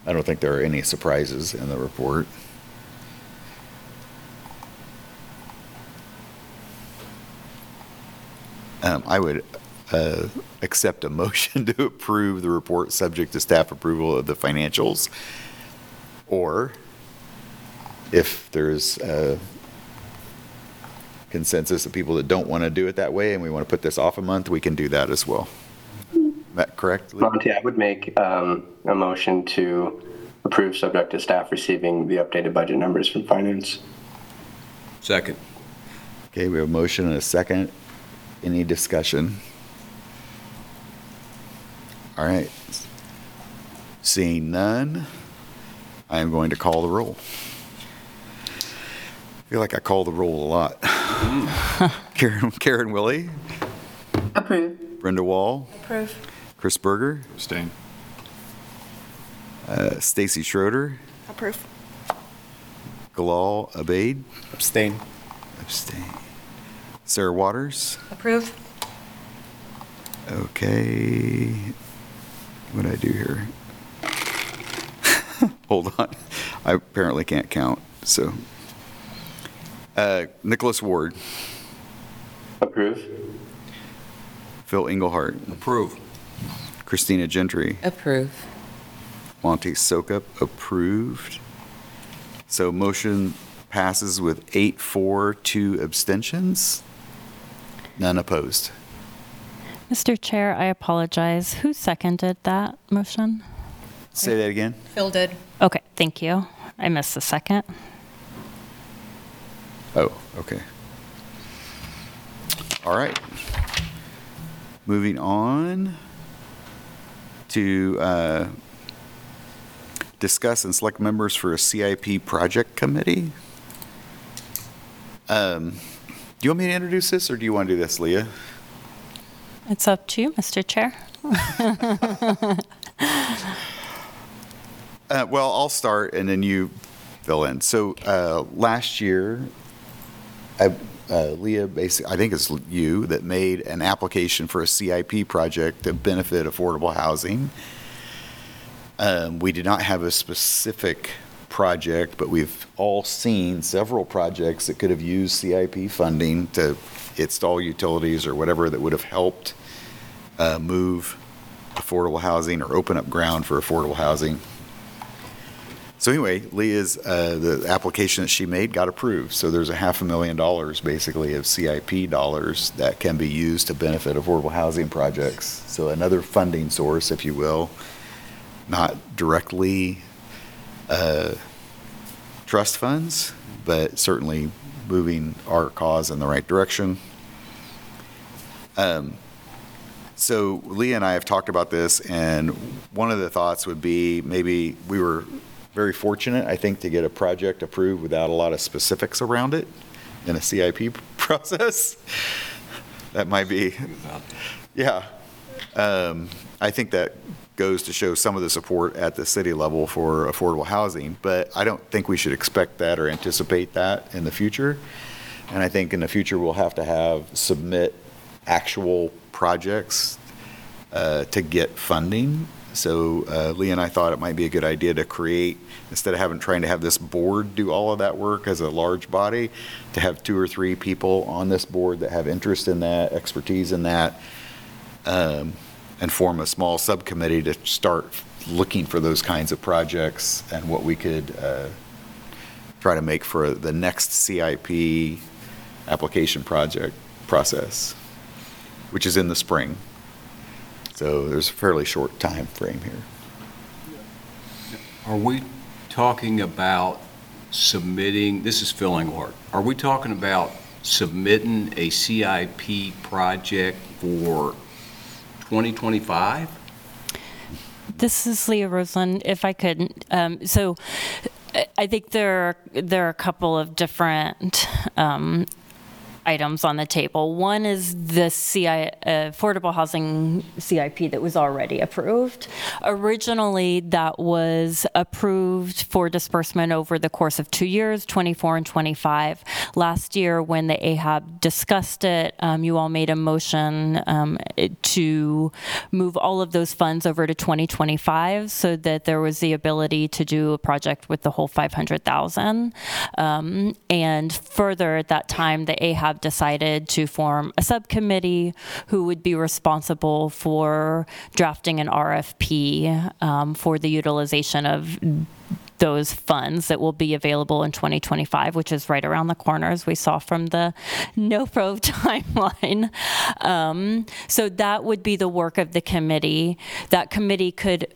S2: I don't think there are any surprises in the report. Um, I would uh, accept a motion to approve the report subject to staff approval of the financials. Or if there's uh, consensus of people that don't want to do it that way and we want to put this off a month, we can do that as well. That correct? Lee?
S4: Monty, I would make um, a motion to approve subject to staff receiving the updated budget numbers from finance.
S8: Second.
S2: Okay, we have a motion and a second. Any discussion? All right. Seeing none, I am going to call the roll. I feel like I call the roll a lot. Karen, Karen Willey,
S11: Approve.
S2: Brenda Wall,
S9: Approve.
S2: Chris Berger,
S1: Abstain.
S2: uh, Stacy Schroeder,
S10: Approve.
S2: Galal Abaid,
S5: Abstain.
S2: abstain. Sarah Waters,
S6: Approve?
S2: Okay. What did I do here? Hold on. I apparently can't count, so. Uh, Nicholas Ward,
S4: Approve?
S2: Phil Engelhardt,
S8: Approve.
S2: Christina Gentry,
S7: Approve.
S2: Monty Sokup, approved. So motion passes with eight, four, two abstentions. None opposed.
S3: Mr. Chair, I apologize. Who seconded that motion?
S2: Say that again?
S6: Phil did.
S3: Okay, thank you. I missed the second.
S2: Oh, okay. All right. Moving on to uh, discuss and select members for a CIP project committee. Um, Do you want me to introduce this, or do you want to do this, Leah?
S3: It's up to you, Mr. Chair.
S2: Uh, Well, I'll start, and then you fill in. So uh, last year, I- uh, Leah, basically, I think it's you, that made an application for a CIP project to benefit affordable housing. Um, We did not have a specific project, but we've all seen several projects that could have used CIP funding to install utilities or whatever that would have helped uh, move affordable housing or open up ground for affordable housing. So anyway, Leah's, uh, the application that she made got approved. So there's a half a million dollars basically of CIP dollars that can be used to benefit affordable housing projects. So another funding source, if you will, not directly uh, trust funds, but certainly moving our cause in the right direction. Um, so Leah and I have talked about this, and one of the thoughts would be maybe we were very fortunate, I think, to get a project approved without a lot of specifics around it in a CIP process. That might be, yeah. Um, I think that goes to show some of the support at the city level for affordable housing, but I don't think we should expect that or anticipate that in the future. And I think in the future, we'll have to have, submit actual projects uh, to get funding. So uh, Lee and I thought it might be a good idea to create, instead of having, trying to have this board do all of that work as a large body, to have two or three people on this board that have interest in that, expertise in that, um, and form a small subcommittee to start looking for those kinds of projects and what we could uh, try to make for the next CIP application project process, which is in the spring. So there's a fairly short time frame here.
S8: Are we talking about submitting, this is filling Engelhardt, are we talking about submitting a CIP project for 2025?
S3: This is Leah Roseland. If I could, um, so I- think there are, there are a couple of different um, items on the table. One is the CI, uh, affordable housing CIP that was already approved. Originally, that was approved for disbursement over the course of two years, 24 and 25. Last year, when the AHAB discussed it, um, you all made a motion um, to move all of those funds over to 2025 so that there was the ability to do a project with the whole 500,000. Um, and further, at that time, the AHAB have decided to form a subcommittee who would be responsible for drafting an RFP um, for the utilization of those funds that will be available in 2025, which is right around the corner, as we saw from the NOFO timeline. Um, so that would be the work of the committee. That committee could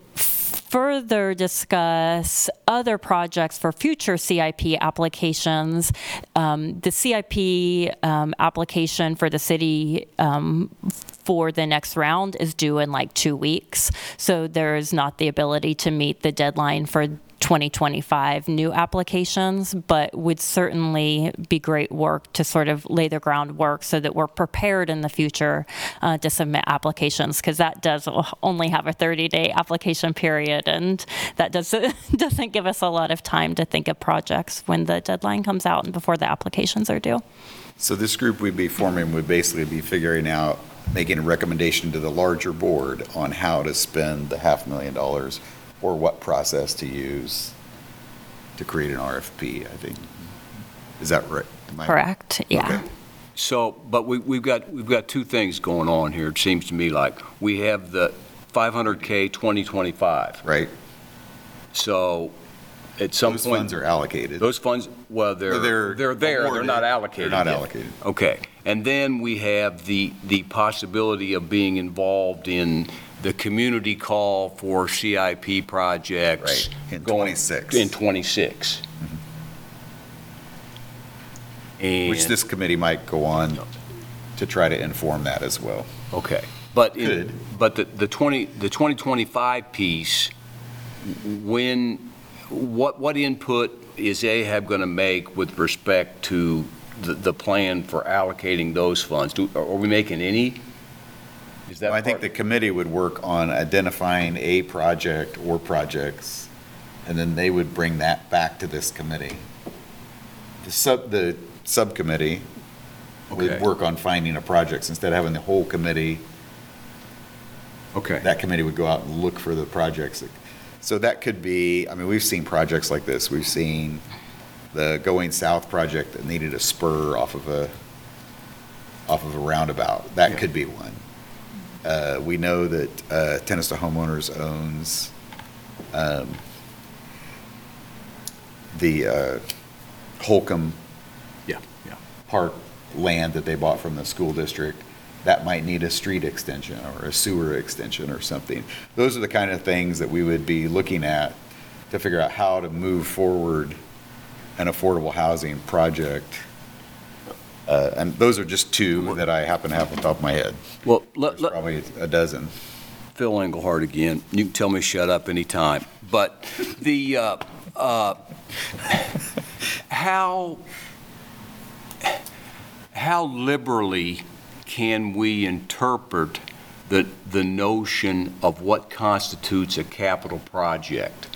S3: further discuss other projects for future CIP applications. Um, the CIP um, application for the city um, for the next round is due in like two weeks. So there is not the ability to meet the deadline for 2025 new applications, but would certainly be great work to sort of lay the groundwork so that we're prepared in the future uh, to submit applications, because that does only have a 30-day application period, and that does, doesn't give us a lot of time to think of projects when the deadline comes out and before the applications are due.
S2: So this group we'd be forming would basically be figuring out, making a recommendation to the larger board on how to spend the half million dollars or what process to use to create an RFP, I think. Is that right? Am I-
S3: Correct, yeah.
S2: Okay.
S8: So, but we, we've got, we've got two things going on here, it seems to me like. We have the 500K 2025.
S2: Right?
S8: So at some
S2: Those
S8: point.
S2: funds are allocated.
S8: Those funds, well, they're,
S2: They're
S8: they're there, they're not allocated
S2: They're not
S8: yet.
S2: allocated.
S8: Okay. And then we have the, the possibility of being involved in the community call for CIP projects.
S2: Right, in
S8: going-
S2: 26.
S8: In 26. Mm-hmm.
S2: Which
S8: And-
S2: this committee might go on to try to inform that as well.
S8: Okay, but, in-
S2: Could.
S8: but the, the 20, the 2025 piece, when, what, what input is AHAB going to make with respect to the, the plan for allocating those funds? Do, are we making any? Is that
S2: I think
S8: part-
S2: the committee would work on identifying a project or projects, and then they would bring that back to this committee. The sub, the subcommittee would
S8: Okay.
S2: work on finding a projects, instead of having the whole committee,
S8: Okay.
S2: that committee would go out and look for the projects. So that could be, I mean, we've seen projects like this, we've seen the Going South project that needed a spur off of a, off of a roundabout, that could be one. Uh, we know that, uh, Tenants to Homeowners owns, um, the, uh, Holcom
S8: Yeah, yeah.
S2: Park land that they bought from the school district, that might need a street extension or a sewer extension or something. Those are the kind of things that we would be looking at to figure out how to move forward an affordable housing project. Uh, And those are just two that I happen to have on top of my head.
S8: Well, let,
S2: There's
S8: let,
S2: probably a dozen.
S8: Phil Engelhardt again. You can tell me shut up anytime. But the, uh, uh, how, how liberally can we interpret the, the notion of what constitutes a capital project?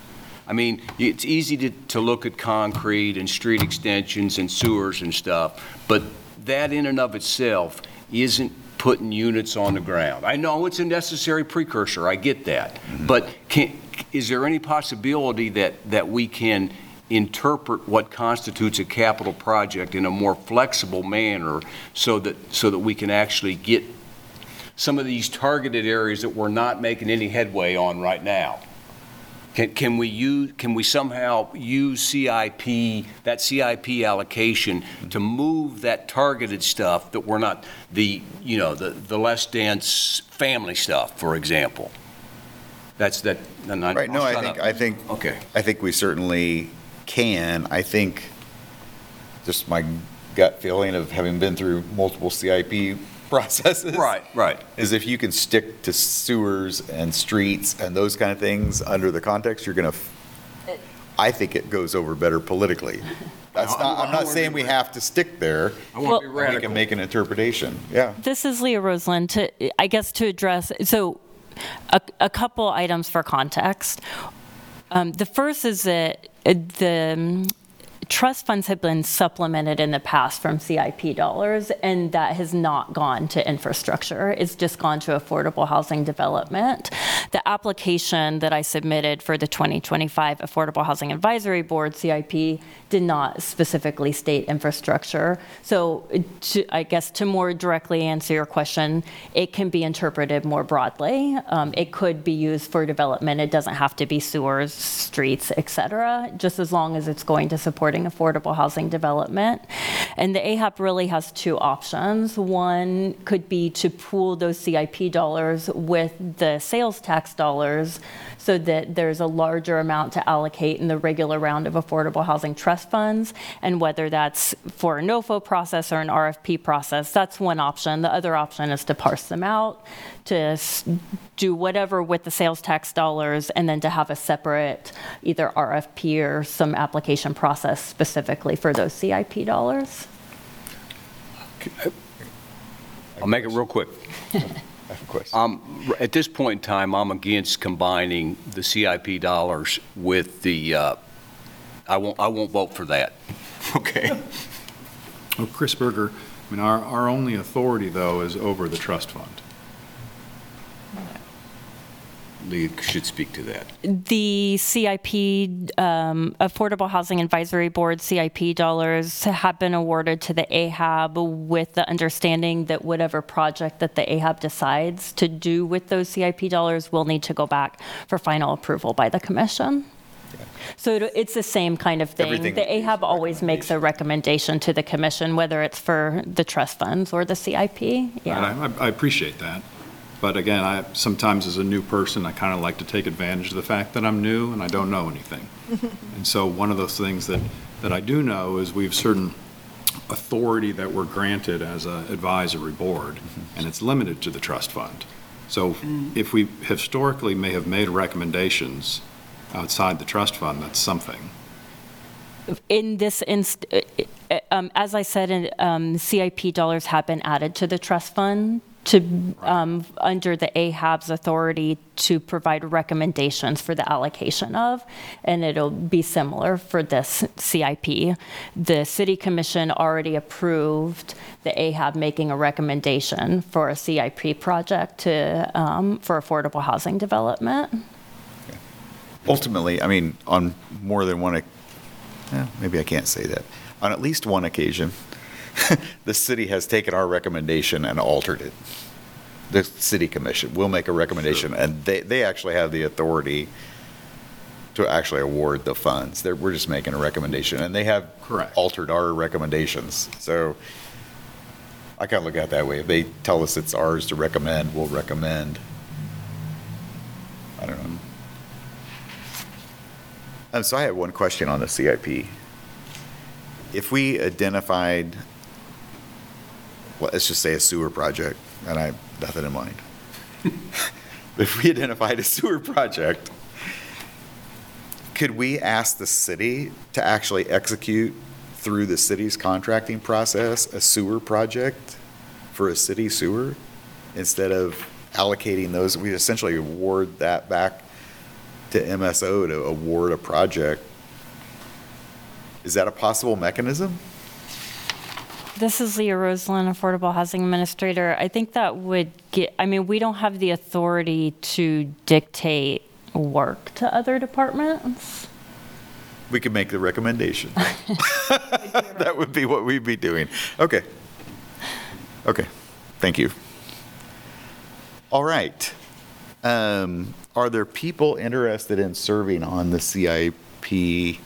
S8: I mean, it's easy to, to look at concrete and street extensions and sewers and stuff, but that in and of itself isn't putting units on the ground. I know it's a necessary precursor, I get that. Mm-hmm. But can, is there any possibility that, that we can interpret what constitutes a capital project in a more flexible manner so that, so that we can actually get some of these targeted areas that we're not making any headway on right now? Can, can we use, can we somehow use CIP, that CIP allocation to move that targeted stuff that we're not, the, you know, the, the less dense family stuff, for example? That's that, and I-
S2: Right, no,
S8: I'll
S2: I
S8: shut
S2: think,
S8: up.
S2: I think,
S8: Okay.
S2: I think we certainly can. I think, just my gut feeling of having been through multiple CIP processes.
S8: Right, right.
S2: Is if you can stick to sewers and streets and those kind of things under the context, you're gonna, f- I think it goes over better politically. That's
S8: I- I-
S2: not,
S8: I
S2: I'm not
S8: wanna
S2: saying
S8: be
S2: we have to stick there.
S8: I want to be
S3: Well-
S2: We
S8: radical.
S2: can make an interpretation, yeah.
S3: This is Leah Roseland to, I guess, to address, so a, a couple items for context. Um, the first is that uh, the um, trust funds have been supplemented in the past from CIP dollars, and that has not gone to infrastructure. It's just gone to affordable housing development. The application that I submitted for the 2025 Affordable Housing Advisory Board, CIP, did not specifically state infrastructure. So to, I guess to more directly answer your question, it can be interpreted more broadly. Um, It could be used for development. It doesn't have to be sewers, streets, et cetera, just as long as it's going to supporting affordable housing development. And the AHAB really has two options. One could be to pool those CIP dollars with the sales tax dollars so that there's a larger amount to allocate in the regular round of affordable housing trust funds. And whether that's for a NOFO process or an RFP process, that's one option. The other option is to parse them out, to do whatever with the sales tax dollars, and then to have a separate either RFP or some application process specifically for those CIP dollars.
S8: I'll make it real quick.
S2: I have a question.
S8: Um, At this point in time, I'm against combining the CIP dollars with the, uh, I won't, I won't vote for that. Okay?
S1: Well, Chris Berger, I mean, our, our only authority, though, is over the trust fund.
S8: Lee should speak to that.
S3: The CIP, um, Affordable Housing Advisory Board CIP dollars have been awarded to the AHAB with the understanding that whatever project that the AHAB decides to do with those CIP dollars will need to go back for final approval by the commission. So it- it's the same kind of thing.
S2: Everything
S3: The
S2: is a
S3: AHAB always makes a recommendation to the commission, whether it's for the trust funds or the CIP. Yeah.
S1: And I, I appreciate that. But again, I, sometimes as a new person, I kind of like to take advantage of the fact that I'm new and I don't know anything. And so one of those things that, that I do know is we have certain authority that we're granted as an advisory board, and it's limited to the trust fund. So if we historically may have made recommendations outside the trust fund, that's something.
S3: In this inst, uh, uh, um, as I said, in, um, CIP dollars have been added to the trust fund to, um, under the AHAB's authority to provide recommendations for the allocation of, and it'll be similar for this CIP. The city commission already approved the AHAB making a recommendation for a CIP project to, um, for affordable housing development.
S2: Ultimately, I mean, on more than one, maybe I can't say that. On at least one occasion, the city has taken our recommendation and altered it. The city commission will make a recommendation, and they, they actually have the authority to actually award the funds. They're, we're just making a recommendation, and they have
S1: Correct.
S2: altered our recommendations. So I kind of look at it that way. If they tell us it's ours to recommend, we'll recommend. I don't know. Um, so I have one question on the CIP. If we identified, let's just say a sewer project, and I have nothing in mind. If we identified a sewer project, could we ask the city to actually execute through the city's contracting process a sewer project for a city sewer? Instead of allocating those, we essentially award that back to MSO to award a project. Is that a possible mechanism?
S3: This is Leah Roseland, Affordable Housing Administrator. I think that would get, I mean, we don't have the authority to dictate work to other departments.
S2: We could make the recommendation. That would be what we'd be doing. Okay. Okay, thank you. All right. Um, Are there people interested in serving on the CIP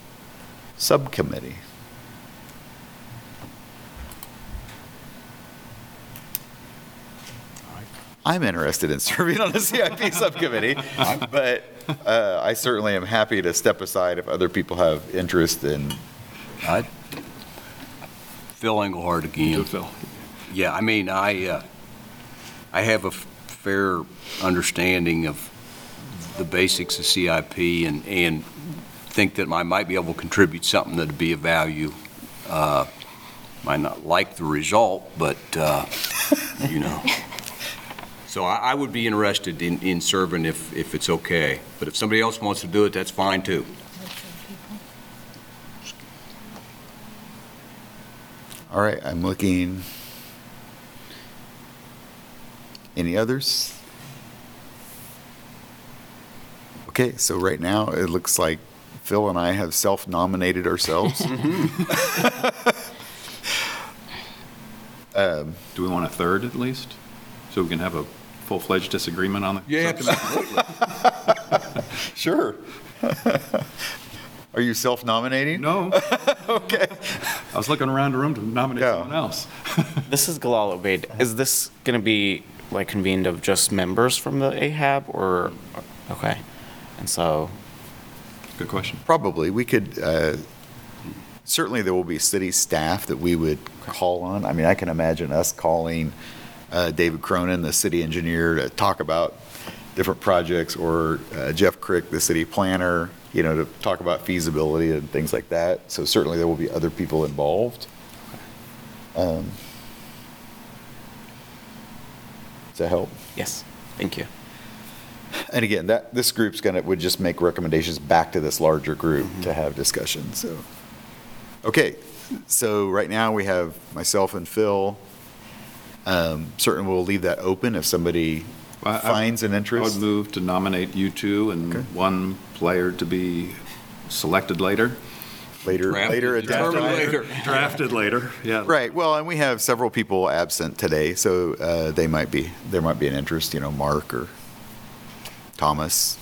S2: subcommittee? I'm interested in serving on the CIP subcommittee, but uh, I certainly am happy to step aside if other people have interest in
S8: I- Phil Engelhardt again.
S1: Phil.
S8: Yeah, I mean, I, uh, I have a f- fair understanding of the basics of CIP and, and think that I might be able to contribute something that'd be of value. Uh, Might not like the result, but, uh, you know. So I, I would be interested in, in serving if, if it's okay. But if somebody else wants to do it, that's fine too.
S2: All right, I'm looking. Any others? Okay, so right now, it looks like Phil and I have self-nominated ourselves. Um,
S1: Do we want a third at least? So we can have a full-fledged disagreement on the
S8: Yeah,
S1: subcommittee?
S2: Sure. Are you self-nominating?
S1: No.
S2: Okay.
S1: I was looking around the room to nominate
S2: Yeah.
S1: someone else.
S5: This is Galal Obeid. Is this going to be like convened of just members from the AHAB or, okay. And so,
S1: Good question.
S2: Probably. We could, uh, certainly there will be city staff that we would call on. I mean, I can imagine us calling uh, David Cronin, the city engineer, to talk about different projects, or uh, Jeff Crick, the city planner, you know, to talk about feasibility and things like that. So certainly there will be other people involved. Um, Does that help?
S5: yes, thank you.
S2: And again, that, this group's gonna, would just make recommendations back to this larger group
S1: Mm-hmm.
S2: to have discussion, so. Okay, so right now we have myself and Phil. Um, Certainly we'll leave that open if somebody
S1: I- I-
S2: finds an interest.
S1: I would
S2: interest.
S1: move to nominate you two and
S2: Okay.
S1: one player to be selected later.
S2: Later,
S8: Drafted-
S2: later
S8: determined
S2: identified.
S8: later.
S1: Drafted later, yeah.
S2: Right, well, and we have several people absent today, so uh, they might be, there might be an interest, you know, Mark or Thomas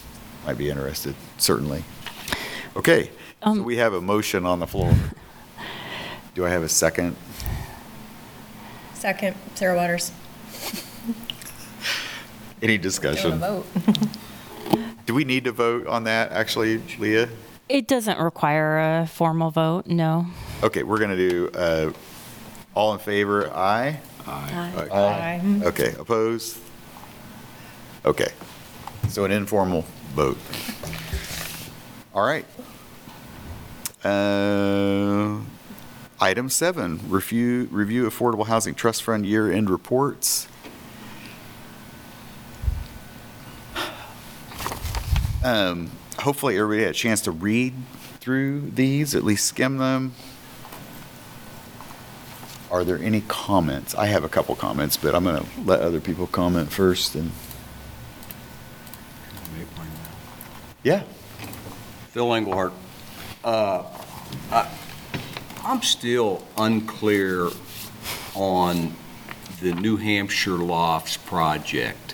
S2: might be interested, certainly. Okay, so
S3: Um,
S2: we have a motion on the floor. Do I have a second?
S6: Second, Sarah Waters.
S2: Any
S6: Doing a
S2: discussion?
S6: vote.
S2: Do we need to vote on that, actually, Leah?
S3: It doesn't require a formal vote, no.
S2: Okay, we're going to do, uh, all in favor, aye?
S6: Aye.
S2: Okay, opposed? Okay, so an informal vote. All right. Uh, Item seven, review, review Affordable Housing Trust Fund year-end reports. Um, Hopefully, everybody had a chance to read through these, at least skim them. Are there any comments? I have a couple comments, but I'm going to let other people comment first and, yeah.
S8: Phil Engelhardt. Uh, I- I'm still unclear on the New Hampshire Lofts project.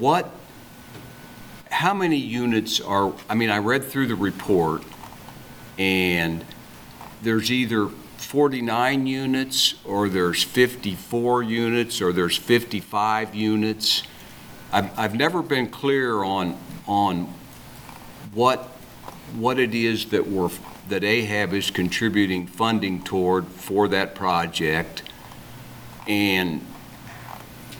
S8: What, how many units are, I mean, I read through the report, and there's either 49 units, or there's 54 units, or there's 55 units. I've, I've never been clear on, on what, what it is that we're, that AHAB is contributing funding toward for that project. And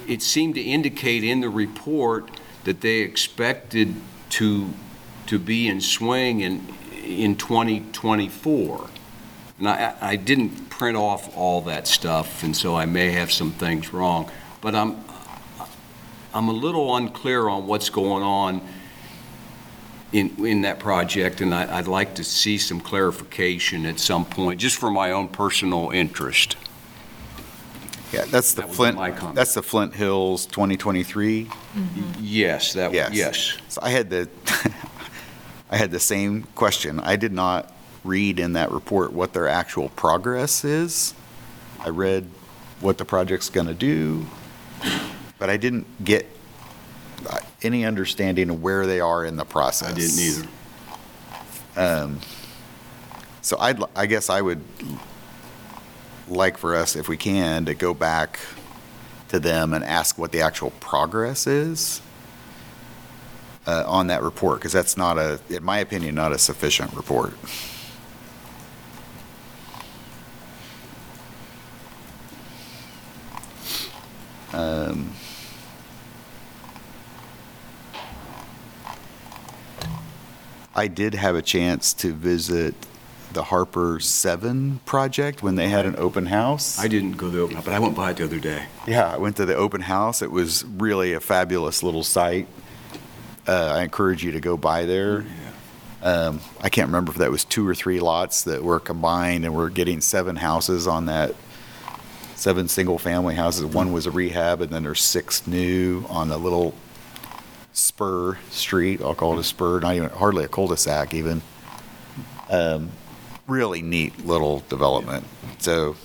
S8: it seemed to indicate in the report that they expected to, to be in swing in, in 2024. And I, I didn't print off all that stuff, and so I may have some things wrong. But I'm, I'm a little unclear on what's going on in, in that project, and I, I'd like to see some clarification at some point, just for my own personal interest.
S2: Yeah, that's the
S8: That
S2: Flint,
S8: my comment.
S2: that's the Flint Hills 2023. Mm-hmm.
S8: Yes, that,
S2: Yes.
S8: yes.
S2: So I had the, I had the same question. I did not read in that report what their actual progress is. I read what the project's going to do, but I didn't get any understanding of where they are in the process.
S8: I didn't either.
S2: Um, So I'd, I guess I would like for us, if we can, to go back to them and ask what the actual progress is uh, on that report, because that's not a, in my opinion, not a sufficient report. Um, I did have a chance to visit the Harper Seven project when they had an open house.
S8: I didn't go there, but I went by it the other day.
S2: Yeah, I went to the open house. It was really a fabulous little site. Uh, I encourage you to go by there. um, I can't remember if that was two or three lots that were combined and we're getting seven houses on that, seven single-family houses. One was a rehab and then there's six new on the little spur street. I'll call it a spur, not even, hardly a cul-de-sac even. Um, Really neat little development. So,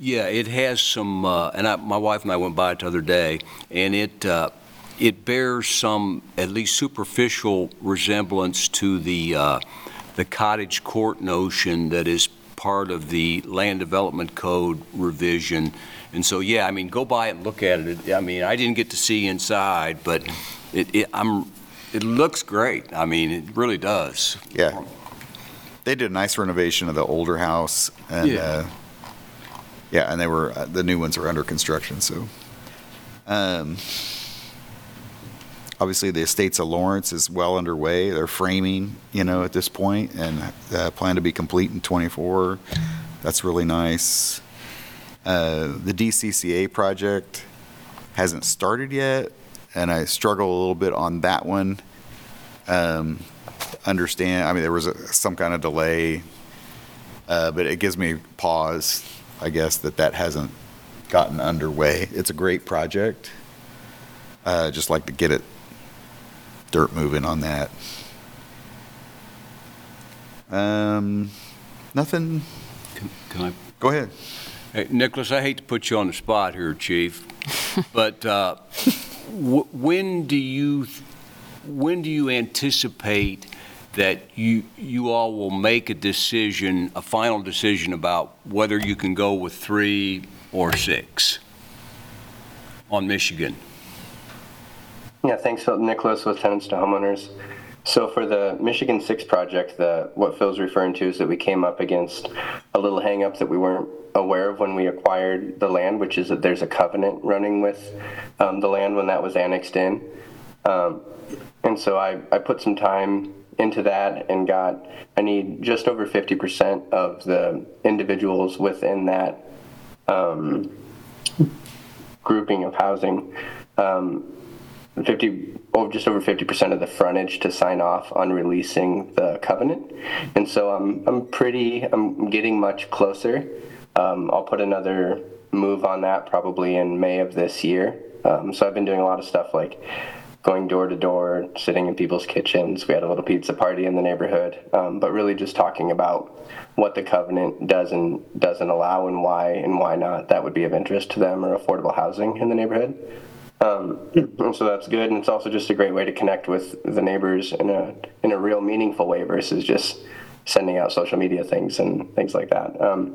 S8: Yeah, it has some, uh, and I, my wife and I went by it the other day, and it, uh, it bears some, at least superficial resemblance to the, uh, the cottage court notion that is part of the Land Development Code revision. And so, yeah, I mean, go by it and look at it. I mean, I didn't get to see inside, but it, it, I'm, it looks great. I mean, it really does.
S2: yeah. They did a nice renovation of the older house and,
S8: Yeah.
S2: uh, yeah, and they were, uh, the new ones are under construction, so. Um, obviously, the Estates of Lawrence is well underway. They're framing, you know, at this point and, uh, plan to be complete in twenty-four. That's really nice. Uh, the DCCA project hasn't started yet, and I struggle a little bit on that one. Um, understand, I mean, there was a, some kind of delay, uh, but it gives me pause, I guess, that that hasn't gotten underway. It's a great project. Uh, just like to get it dirt moving on that. Um, nothing.
S8: Can can I
S2: Go ahead.
S8: Hey, Nicholas, I hate to put you on the spot here, Chief, but uh, wh- when do you, when do you anticipate that you, you all will make a decision, a final decision about whether you can go with three or six on Michigan?
S4: Yeah, thanks, Phil- Nicholas with Tenants to Homeowners. So for the Michigan Six project, the, what Phil's referring to is that we came up against a little hangup that we weren't aware of when we acquired the land, which is that there's a covenant running with um, the land when that was annexed in. Um, and so I, I put some time into that and got, I need just over 50% of the individuals within that um, grouping of housing. Um, 50 oh, just over 50% of the frontage to sign off on releasing the covenant and so i'm i'm pretty i'm getting much closer um, i'll put another move on that probably in may of this year. Um, so i've been doing a lot of stuff like going door to door sitting in people's kitchens. We had a little pizza party in the neighborhood um, but really just talking about what the covenant does and doesn't allow and why and why not that would be of interest to them or affordable housing in the neighborhood. Um, and so that's good, and it's also just a great way to connect with the neighbors in a in a real meaningful way versus just sending out social media things and things like that. Um,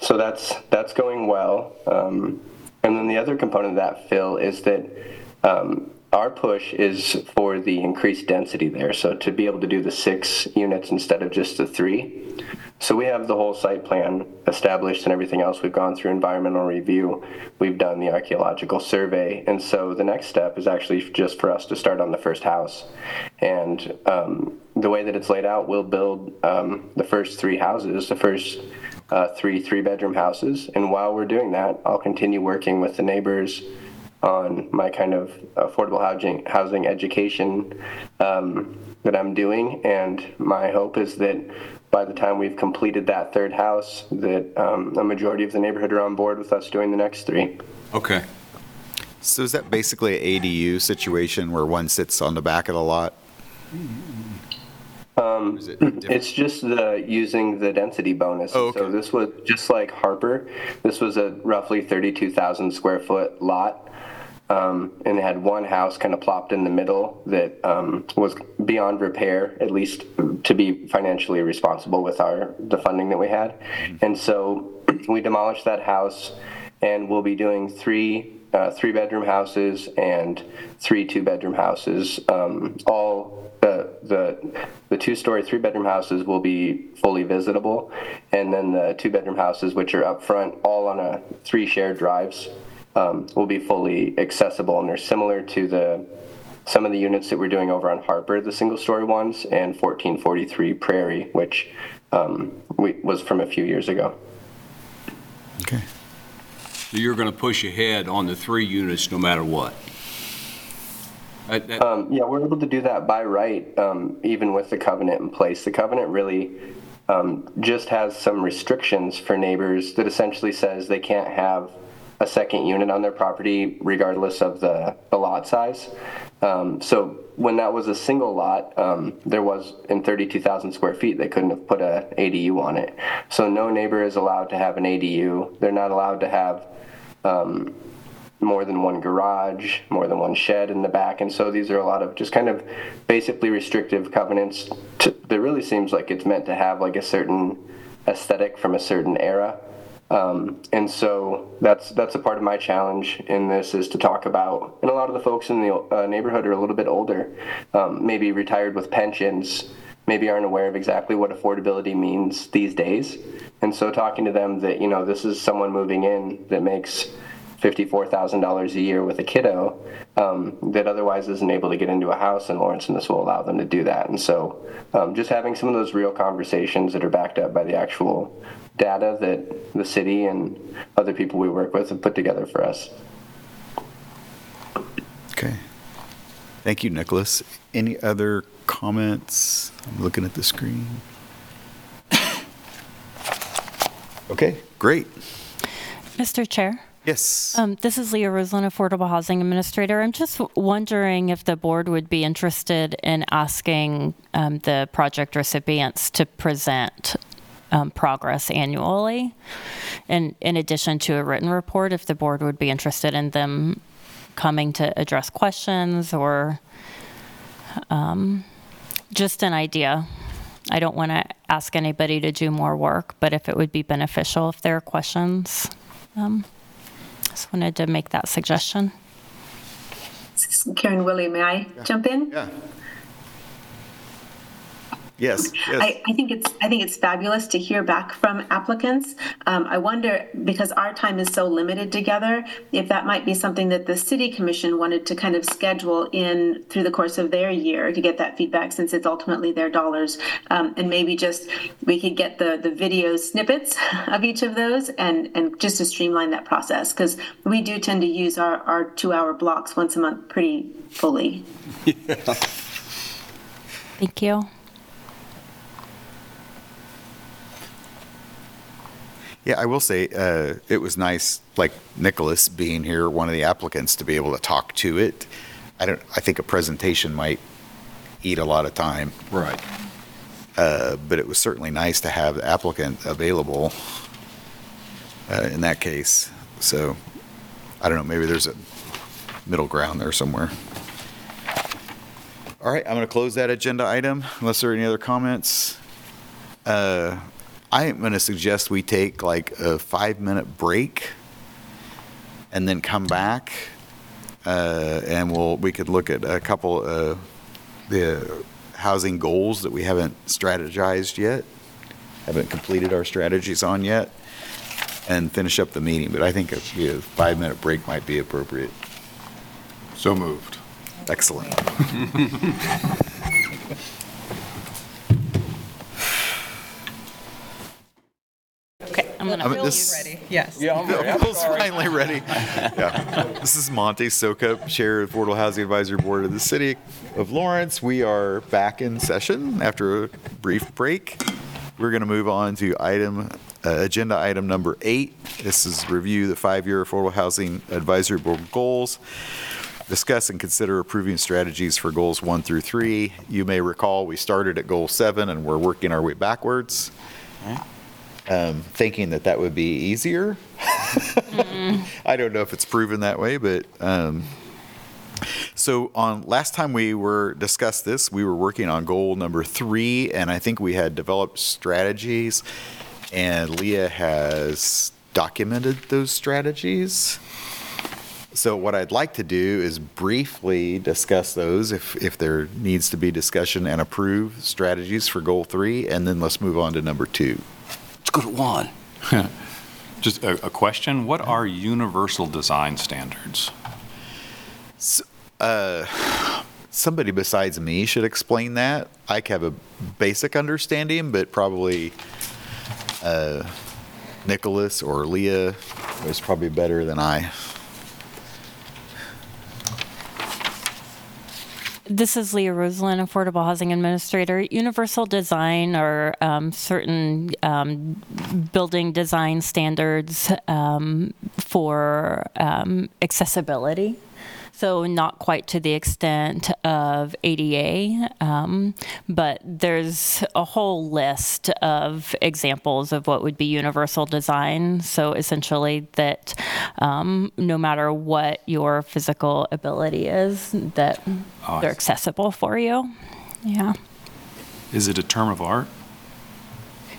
S4: so that's that's going well. Um, and then the other component of that, Phil, is that um, our push is for the increased density there. So to be able to do the six units instead of just the three. So we have the whole site plan established and everything else. We've gone through environmental review. We've done the archaeological survey. And so the next step is actually just for us to start on the first house. And um, the way that it's laid out, we'll build um, the first three houses, the first uh, three three bedroom houses. And while we're doing that, I'll continue working with the neighbors on my kind of affordable housing housing education um, that I'm doing. And my hope is that by the time we've completed that third house, that um, a majority of the neighborhood are on board with us doing the next three.
S8: Okay.
S2: So is that basically an ADU situation where one sits on the back of the lot?
S4: Um,
S2: it?
S4: It's just the using the density bonus.
S2: Oh,
S4: So this was just like Harper. This was a roughly 32,000 square foot lot. Um, and it had one house kind of plopped in the middle that um, was beyond repair, at least to be financially responsible with our the funding that we had. And so we demolished that house, and we'll be doing three uh, three bedroom houses and three two bedroom houses. Um, all the the the two story three bedroom houses will be fully visitable, and then the two bedroom houses, which are up front, all on a three shared drives um, will be fully accessible, and they're similar to the some of the units that we're doing over on Harper, the single story ones, and 1443 Prairie, which um, we, was from a few years ago.
S2: Okay.
S8: So you're going to push ahead on the three units no matter what? I- that-
S4: Um, yeah, we're able to do that by right, um, even with the covenant in place. The covenant really um, just has some restrictions for neighbors that essentially says they can't have a second unit on their property regardless of the, the lot size. Um, so when that was a single lot, um, there was in 32,000 square feet, they couldn't have put a ADU on it. So no neighbor is allowed to have an ADU. They're not allowed to have um, more than one garage, more than one shed in the back. And so these are a lot of just kind of basically restrictive covenants to, that really seems like it's meant to have like a certain aesthetic from a certain era. Um, and so that's that's a part of my challenge in this is to talk about, and a lot of the folks in the uh, neighborhood are a little bit older, um, maybe retired with pensions, maybe aren't aware of exactly what affordability means these days. And so talking to them that you know this is someone moving in that makes $54,000 a year with a kiddo um, that otherwise isn't able to get into a house in Lawrence, and this will allow them to do that. And so, um, just having some of those real conversations that are backed up by the actual data that the city and other people we work with have put together for us.
S2: Okay. Thank you, Nicholas. Any other comments? I'm looking at the screen. Okay, great.
S3: Mr. Chair?
S2: Yes.
S3: Um, This is Leah Roslin, Affordable Housing Administrator. I'm just wondering if the board would be interested in asking um, the project recipients to present um, progress annually, in, in addition to a written report, if the board would be interested in them coming to address questions or um, just an idea. I don't want to ask anybody to do more work, but if it would be beneficial if there are questions. Just wanted to make that suggestion.
S11: Karen Willey, may I jump in?
S2: Yeah. Yes, yes.
S11: I, I think it's I think it's fabulous to hear back from applicants. Um, I wonder because our time is so limited together, if that might be something that the city commission wanted to kind of schedule in through the course of their year to get that feedback, since it's ultimately their dollars, um, and maybe just we could get the the video snippets of each of those, and and just to streamline that process because we do tend to use our our two hour blocks once a month pretty fully. Yeah.
S3: Thank you.
S2: Yeah, I will say, uh, it was nice, like Nicholas being here, one of the applicants, to be able to talk to it. I don't, I think a presentation might eat a lot of time,
S8: Right.
S2: uh, but it was certainly nice to have the applicant available uh, in that case. So, I don't know, maybe there's a middle ground there somewhere. All right, I'm going to close that agenda item unless there are any other comments. Uh, I am going to suggest we take like a five-minute break and then come back. uh, And we'll, we could look at a couple of the housing goals that we haven't strategized yet, haven't completed our strategies on yet, and finish up the meeting. But I think a a five-minute break might be appropriate.
S1: So moved.
S2: Excellent.
S3: Okay, I'm
S2: I
S3: gonna.
S2: mean, this-
S6: Yes.
S8: Yeah, I'm ready. I'm
S2: Bill's
S8: sorry.
S2: finally ready. Yeah. This is Monty Sokup, Chair of Affordable Housing Advisory Board of the City of Lawrence. We are back in session after a brief break. We're going to move on to item, uh, agenda item number eight. This is review the five-year Affordable Housing Advisory Board goals. Discuss and consider approving strategies for goals one through three. You may recall, we started at goal seven and we're working our way backwards um, thinking that that would be easier. I don't know if it's proven that way, but um, so on last time we were discussed this, we were working on goal number three, and I think we had developed strategies, and Leah has documented those strategies. So what I'd like to do is briefly discuss those if, if there needs to be discussion and approve strategies for goal three, and then let's move on to number two.
S8: Let's go to one.
S1: Just a, a question, what are universal design standards?
S2: somebody besides me should explain that. I have a basic understanding, but probably uh, Nicholas or Leah is probably better than I.
S3: This is Leah Rosalind, Affordable Housing Administrator. Universal design or um, certain um, building design standards um, for um, accessibility. So, not quite to the extent of ADA, um, but there's a whole list of examples of what would be universal design. So, essentially, that um, no matter what your physical ability is, that
S1: I
S3: they're accessible for you. Yeah.
S1: Is it a term of art?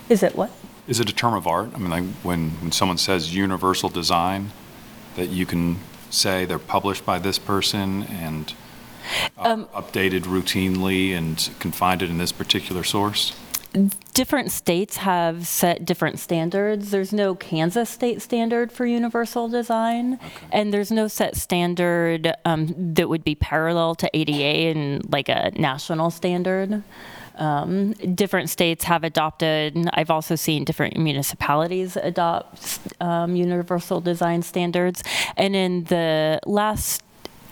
S3: Is it what?
S1: Is it a term of art? I mean, like, when, when someone says universal design, that you can say they're published by this person and uh, updated routinely and can find it in this particular source?
S3: different states have set different standards. There's no Kansas state standard for universal design, and there's no set standard um, that would be parallel to ADA and like a national standard. Um, different states have adopted, I've also seen different municipalities adopt um, universal design standards. And in the last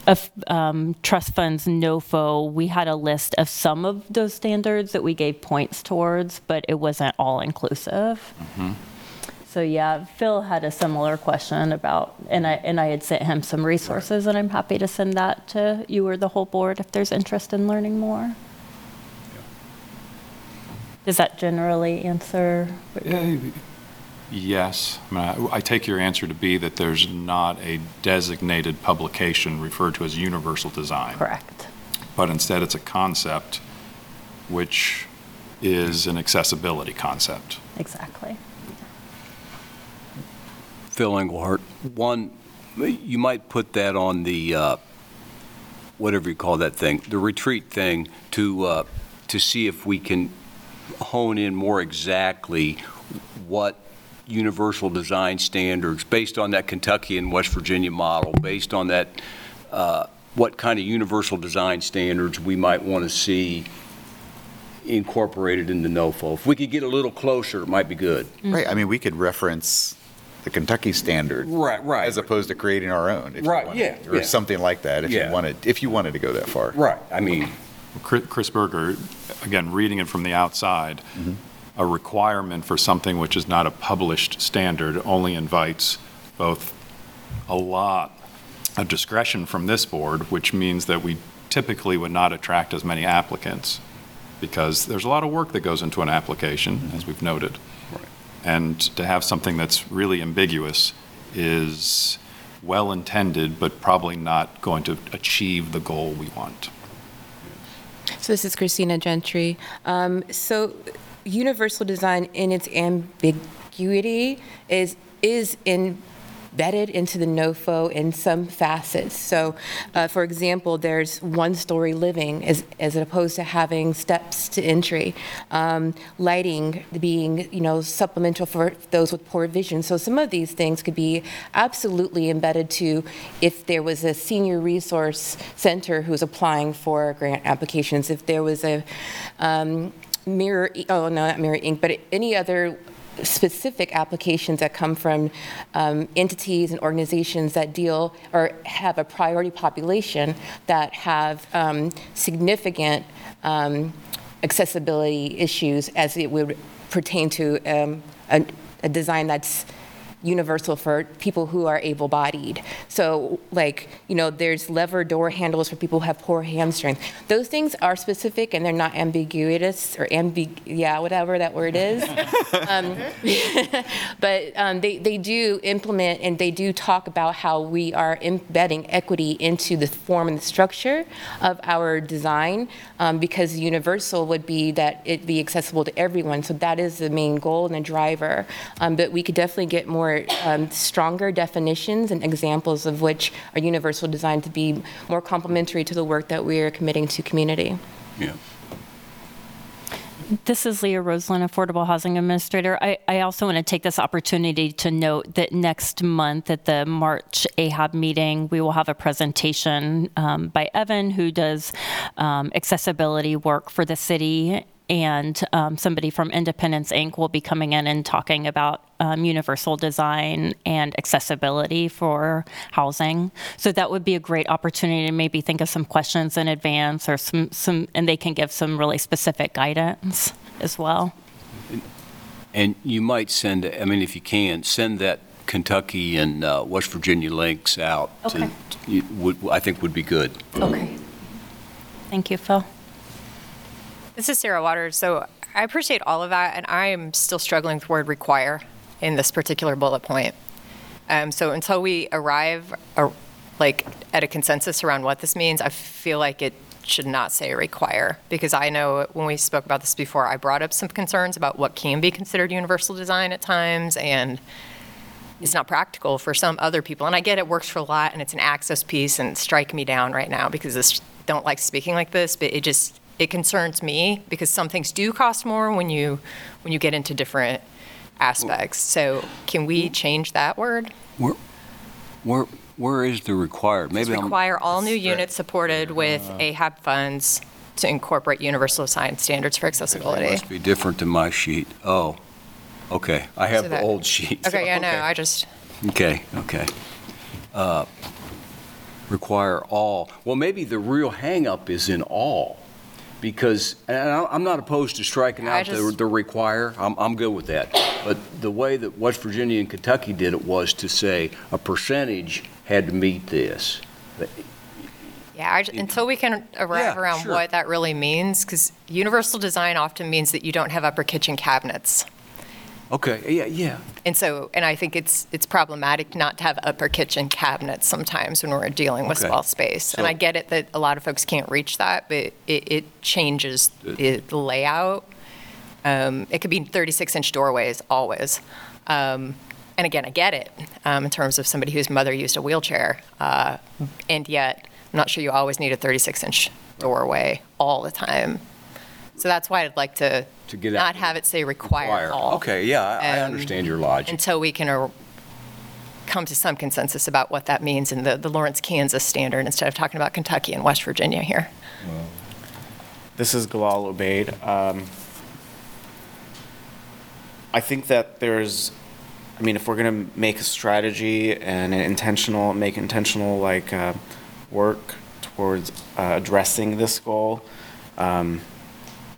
S3: of um, trust funds NOFO, we had a list of some of those standards that we gave points towards, but it wasn't all inclusive. So yeah, Phil had a similar question about, and I and I had sent him some resources, and I'm happy to send that to you or the whole board if there's interest in learning more. Does that generally answer? what you're-
S1: Yes. I mean, I I take your answer to be that there's not a designated publication referred to as universal design.
S3: Correct.
S1: But instead, it's a concept, which is an accessibility concept.
S3: Exactly.
S8: Phil Engelhardt, one, you might put that on the, uh, whatever you call that thing, the retreat thing, to, uh, to see if we can hone in more exactly what universal design standards, based on that Kentucky and West Virginia model, based on that, uh, what kind of universal design standards we might want to see incorporated into the NOFO. If we could get a little closer, it might be good.
S2: Right, I mean, we could reference the Kentucky standard.
S8: Right, right.
S2: As opposed to creating our own. if you
S8: Right,
S2: wanted,
S8: yeah,
S2: Or
S8: yeah.
S2: something like that, if you
S8: Yeah.
S2: wanted, if you wanted to go that far.
S8: Right, I mean,
S1: Chris Berger, again, reading it from the outside, mm-hmm. a requirement for something which is not a published standard only invites both a lot of discretion from this board, which means that we typically would not attract as many applicants, because there's a lot of work that goes into an application, mm-hmm. as we've noted. And to have something that's really ambiguous is well-intended, but probably not going to achieve the goal we want.
S7: So this is Christina Gentry. Um, so universal design in its ambiguity is is embedded into the NOFO in some facets. So, uh, for example, there's one-story living as, as opposed to having steps to entry. Um, lighting being, you know, supplemental for those with poor vision. So some of these things could be absolutely embedded to if there was a senior resource center who's applying for grant applications, if there was a um, mirror, oh no, not Mirror Inc., but any other specific applications that come from um, entities and organizations that deal or have a priority population that have um, significant um, accessibility issues as it would pertain to um, a, a design that's universal for people who are able-bodied. So, like, you know, there's lever door handles for people who have poor hand strength. Those things are specific and they're not ambiguous or ambig, yeah, whatever that word is. um, but um, they, they do implement and they do talk about how we are embedding equity into the form and the structure of our design um, because universal would be that it be accessible to everyone. So that is the main goal and the driver. Um, but we could definitely get more um, stronger definitions and examples of which are universal designed to be more complementary to the work that we are committing to community.
S8: yeah.
S3: This is Leah Roseland, Affordable Housing Administrator. I, I also want to take this opportunity to note that next month at the March AHAB meeting, we will have a presentation um, by Evan, who does um, accessibility work for the city, and um, somebody from Independence Inc. will be coming in and talking about um, universal design and accessibility for housing. So that would be a great opportunity to maybe think of some questions in advance or some, some and they can give some really specific guidance as well.
S8: And you might send, I mean, if you can, send that Kentucky and uh, West Virginia links out. to-
S3: Okay.
S8: would- I think would be good.
S3: Okay. Thank you, Phil.
S6: This is Sarah Waters. So I appreciate all of that, and I am still struggling with the word require in this particular bullet point. Um, so until we arrive, uh, like, at a consensus around what this means, I feel like it should not say require, because I know when we spoke about this before, I brought up some concerns about what can be considered universal design at times, and it's not practical for some other people. And I get it works for a lot, and it's an access piece, and strike me down right now because I don't like speaking like this, but it just it concerns me because some things do cost more when you when you get into different aspects. So can we change that word?
S8: Where, where, where is the required?
S6: Just
S8: Maybe I'm-
S6: require all new units supported with AHAB funds to incorporate universal design standards for
S8: It
S6: accessibility.
S8: must be different than my sheet. Oh, okay. I have
S6: So
S8: the old sheet.
S6: Okay, yeah, no, I just
S8: Okay, okay. Uh, Require all, well, maybe the real hangup is in all, because, and I- I'm not opposed to striking
S6: I
S8: out the,
S6: just-
S8: the require, I'm, I'm good with that. But the way that West Virginia and Kentucky did it was to say a percentage had to meet this.
S6: Yeah, I, ju- until we can arrive
S8: Yeah,
S6: around
S8: sure.
S6: what that really means, because universal design often means that you don't have upper kitchen cabinets.
S8: Okay, yeah, yeah.
S6: And so, and I think it's, it's problematic not to have upper kitchen cabinets sometimes when we're dealing with
S8: Okay.
S6: small space. And
S8: So-
S6: I get it that a lot of folks can't reach that, but it, it changes the the layout. Um, It could be 36-inch doorways, always. Um, And again, I get it, um, in terms of somebody whose mother used a wheelchair. uh, And yet, I'm not sure you always need a 36-inch doorway all the time. So that's why I'd like to
S8: To get out-
S6: not have it say require all
S8: Okay, yeah, I I
S6: Um,
S8: understand your logic.
S6: until we can uh, come to some consensus about what that means in the, the Lawrence, Kansas standard instead of talking about Kentucky and West Virginia here.
S5: This is Galal Obeid. Um, I think that there's, I mean, if we're gonna make a strategy and an intentional, make intentional like uh, work towards uh, addressing this goal, um,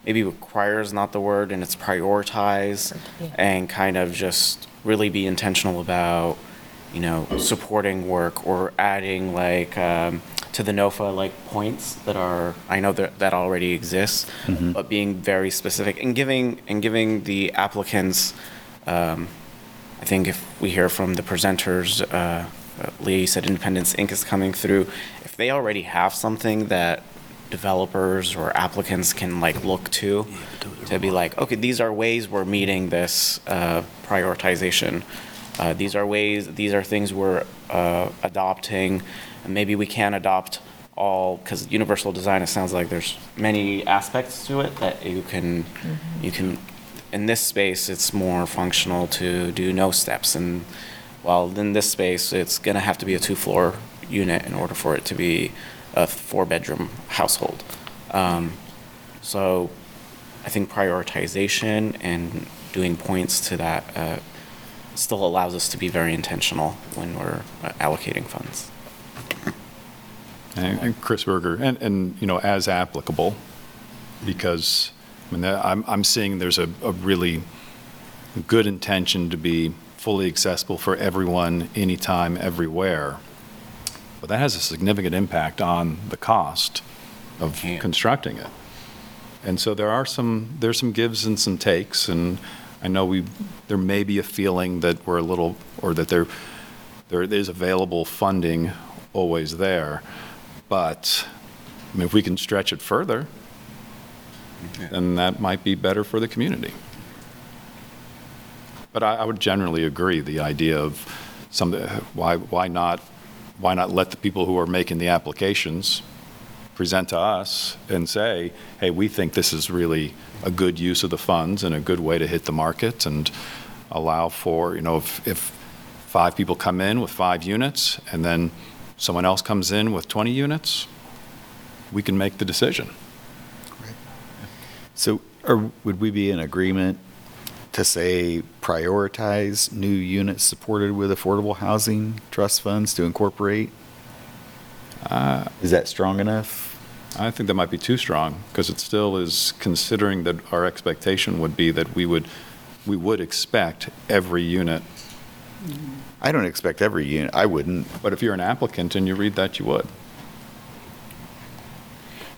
S5: maybe require is not the word, and it's prioritize, and kind of just really be intentional about, you know, supporting work or adding like um, to the NOFO like points that are I know that that already exists, but being very specific and giving and giving the applicants. Um, I think if we hear from the presenters, uh, uh, Leah, you said Independence Inc. is coming through. If they already have something that developers or applicants can like look to, to be like, okay, these are ways we're meeting this uh, prioritization. Uh, These are ways, these are things we're uh, adopting, and maybe we can adopt all, because universal design, it sounds like there's many aspects to it that you can, you can, in this space, it's more functional to do no steps, and while in this space, it's gonna have to be a two-floor unit in order for it to be a four-bedroom household. Um, So I think prioritization and doing points to that uh, still allows us to be very intentional when we're uh, allocating funds.
S1: And and Chris Berger, and, and, you know, as applicable, because, I mean, I'm, I'm seeing there's a, a really good intention to be fully accessible for everyone, anytime, everywhere. But that has a significant impact on the cost of
S8: Yeah.
S1: constructing it. And so there are some, there's some gives and some takes, and I know we, there may be a feeling that we're a little, or that there, there is available funding always there. But, I mean, if we can stretch it further, then that might be better for the community. But I, I would generally agree, the idea of some, why, why not, why not let the people who are making the applications present to us and say, hey, we think this is really a good use of the funds and a good way to hit the market and allow for, you know, if, if five people come in with five units and then someone else comes in with 20 units, we can make the decision.
S2: So are, would we be in agreement to say prioritize new units supported with affordable housing trust funds to incorporate? Uh, is that strong enough?
S1: I think that might be too strong, because it still is considering that our expectation would be that we would, we would expect every unit,
S2: I don't expect every unit, I wouldn't.
S1: but if you're an applicant and you read that, you would.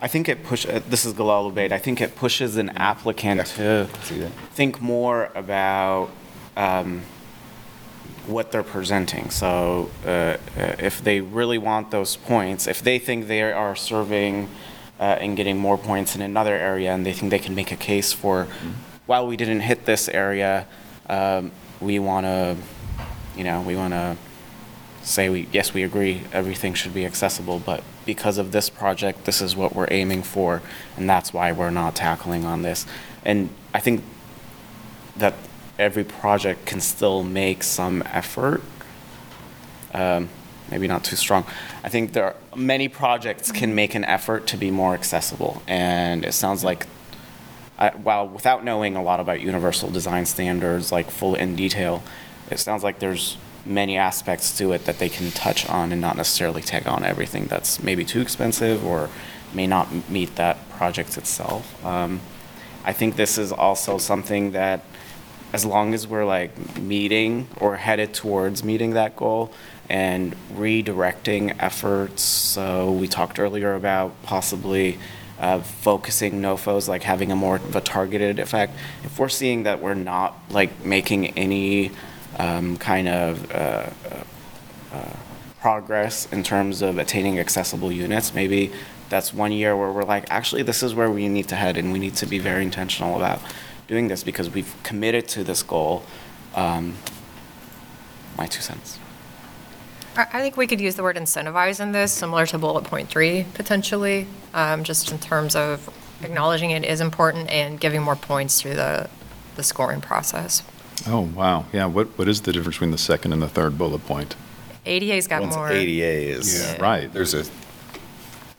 S5: I think it push, uh, this is Galal Ubaid, I think it pushes an applicant
S2: Yeah.
S5: to think more about um, what they're presenting. So uh, uh, if they really want those points, if they think they are serving uh, and getting more points in another area, and they think they can make a case for, while we didn't hit this area, um, we want to, you know, we want to say we, yes, we agree, everything should be accessible, but because of this project, this is what we're aiming for, and that's why we're not tackling on this. And I think that every project can still make some effort. Um, maybe not too strong. I think there are many projects can make an effort to be more accessible, and it sounds like, I, while without knowing a lot about universal design standards, like full in detail, it sounds like there's many aspects to it that they can touch on and not necessarily take on everything that's maybe too expensive or may not meet that project itself. Um, I think this is also something that, as long as we're like meeting or headed towards meeting that goal and redirecting efforts, so we talked earlier about possibly uh, focusing NOFOs, like having a more of a targeted effect. If we're seeing that we're not like making any um, kind of uh, uh, progress in terms of attaining accessible units, maybe that's one year where we're like, actually, this is where we need to head, and we need to be very intentional about doing this because we've committed to this goal. Um, my two cents.
S6: I think we could use the word incentivize in this, similar to bullet point three, potentially, um, just in terms of acknowledging it is important and giving more points through the, the scoring process.
S1: Oh, wow, yeah, what, what is the difference between the second and the third bullet point?
S6: ADA's got
S2: Once
S6: more.
S2: ADA is,
S1: Yeah, right.
S2: there's a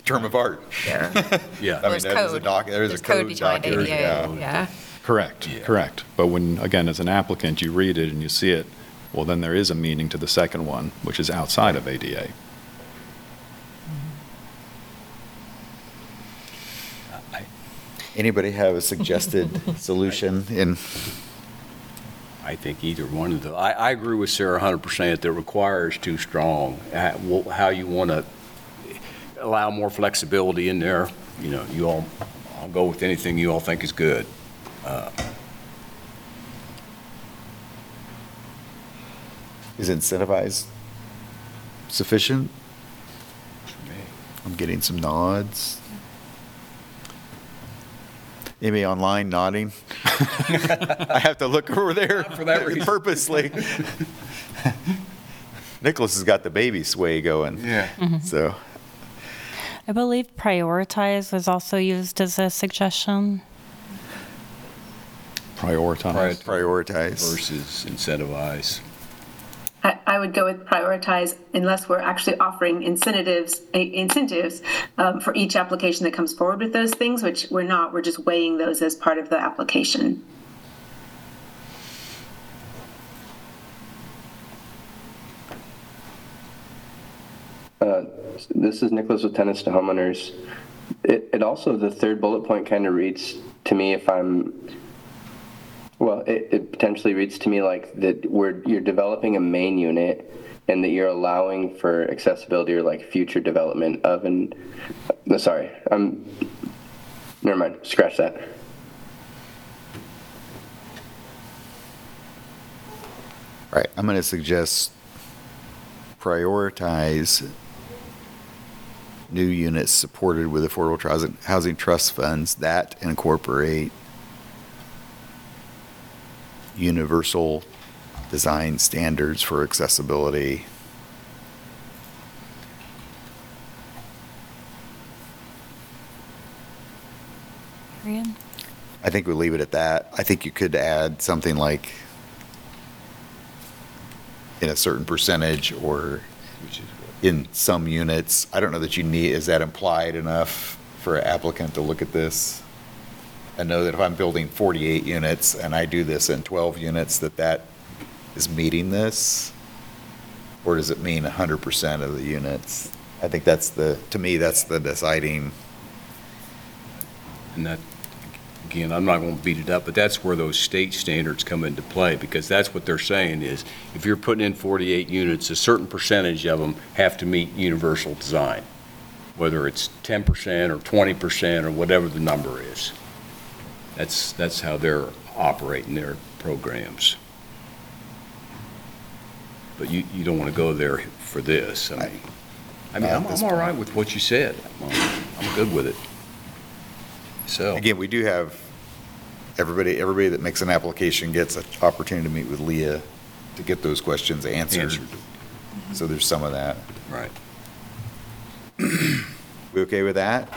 S2: term of art.
S6: Yeah.
S8: Yeah.
S2: I mean,
S6: There's
S2: there's a
S6: code.
S2: doc, there's a
S6: There's code
S2: code
S6: behind
S2: document.
S6: ADA, yeah.
S1: Correct, correct. But when, again, as an applicant, you read it and you see it, well, then there is a meaning to the second one, which is outside of ADA. Mm-hmm.
S2: Anybody have a suggested solution in,
S8: I think either one of the, I, I agree with Sarah 100% that requires too strong. Uh, How you want to allow more flexibility in there, you know, you all, I'll go with anything you all think is good.
S2: is incentivized sufficient? I'm getting some nods. Anybody online nodding? I have to look over there
S8: for that reason.
S2: purposely. Nicholas has got the baby sway going. Yeah. Mm-hmm. So,
S3: I believe prioritize was also used as a suggestion.
S1: Prioritize.
S2: prioritize.
S8: Versus incentivize.
S11: I, would go with prioritize unless we're actually offering incentives, incentives um, for each application that comes forward with those things, which we're not. We're just weighing those as part of the application.
S4: This is Nicholas with Tenants to Homeowners. It, it also, the third bullet point kind of reads to me if I'm, well, it, it potentially reads to me like that we're, you're developing a main unit and that you're allowing for accessibility or like future development of an, no, sorry, I'm, never mind, scratch that.
S2: Right, I'm going to suggest prioritize new units supported with affordable housing trust funds that incorporate universal design standards for accessibility.
S3: Period.
S2: I think we leave it at that. I think you could add something like in a certain percentage or in some units. I don't know that you need, is that implied enough for an applicant to look at this? And know that if I'm building 48 units and I do this in 12 units, that that is meeting this? Or does it mean 100% of the units? I think that's the, to me, that's the deciding,
S8: And that, again, I'm not going to beat it up, but that's where those state standards come into play, because that's what they're saying is, if you're putting in 48 units, a certain percentage of them have to meet universal design, whether it's 10% or 20% or whatever the number is. That's, that's how they're operating their programs. But you, you don't want to go there for this. I mean, I mean, I'm, I'm all right with what you said. I'm I'm good with it. So.
S2: again, we do have, everybody, everybody that makes an application gets an opportunity to meet with Leah to get those questions answered.
S8: Answered.
S2: So there's some of that.
S8: Right,
S2: We okay with that?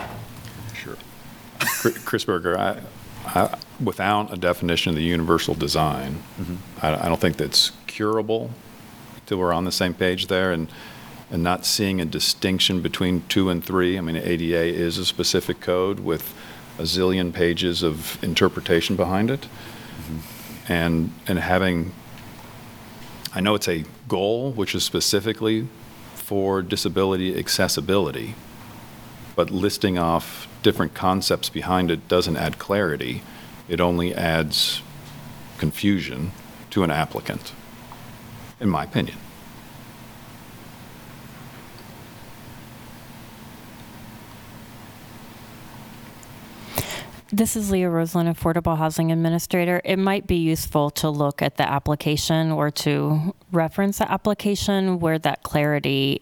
S8: sure.
S1: Chris Berger, I, I, without a definition of the universal design, mm-hmm. I, I don't think that's curable till we're on the same page there and, and not seeing a distinction between two and three. I mean, ADA is a specific code with a zillion pages of interpretation behind it. Mm-hmm. And, and having, I know it's a goal, which is specifically for disability accessibility, but listing off different concepts behind it doesn't add clarity. It only adds confusion to an applicant, in my opinion.
S3: This is Leah Roseland, Affordable Housing Administrator. It might be useful to look at the application or to reference the application where that clarity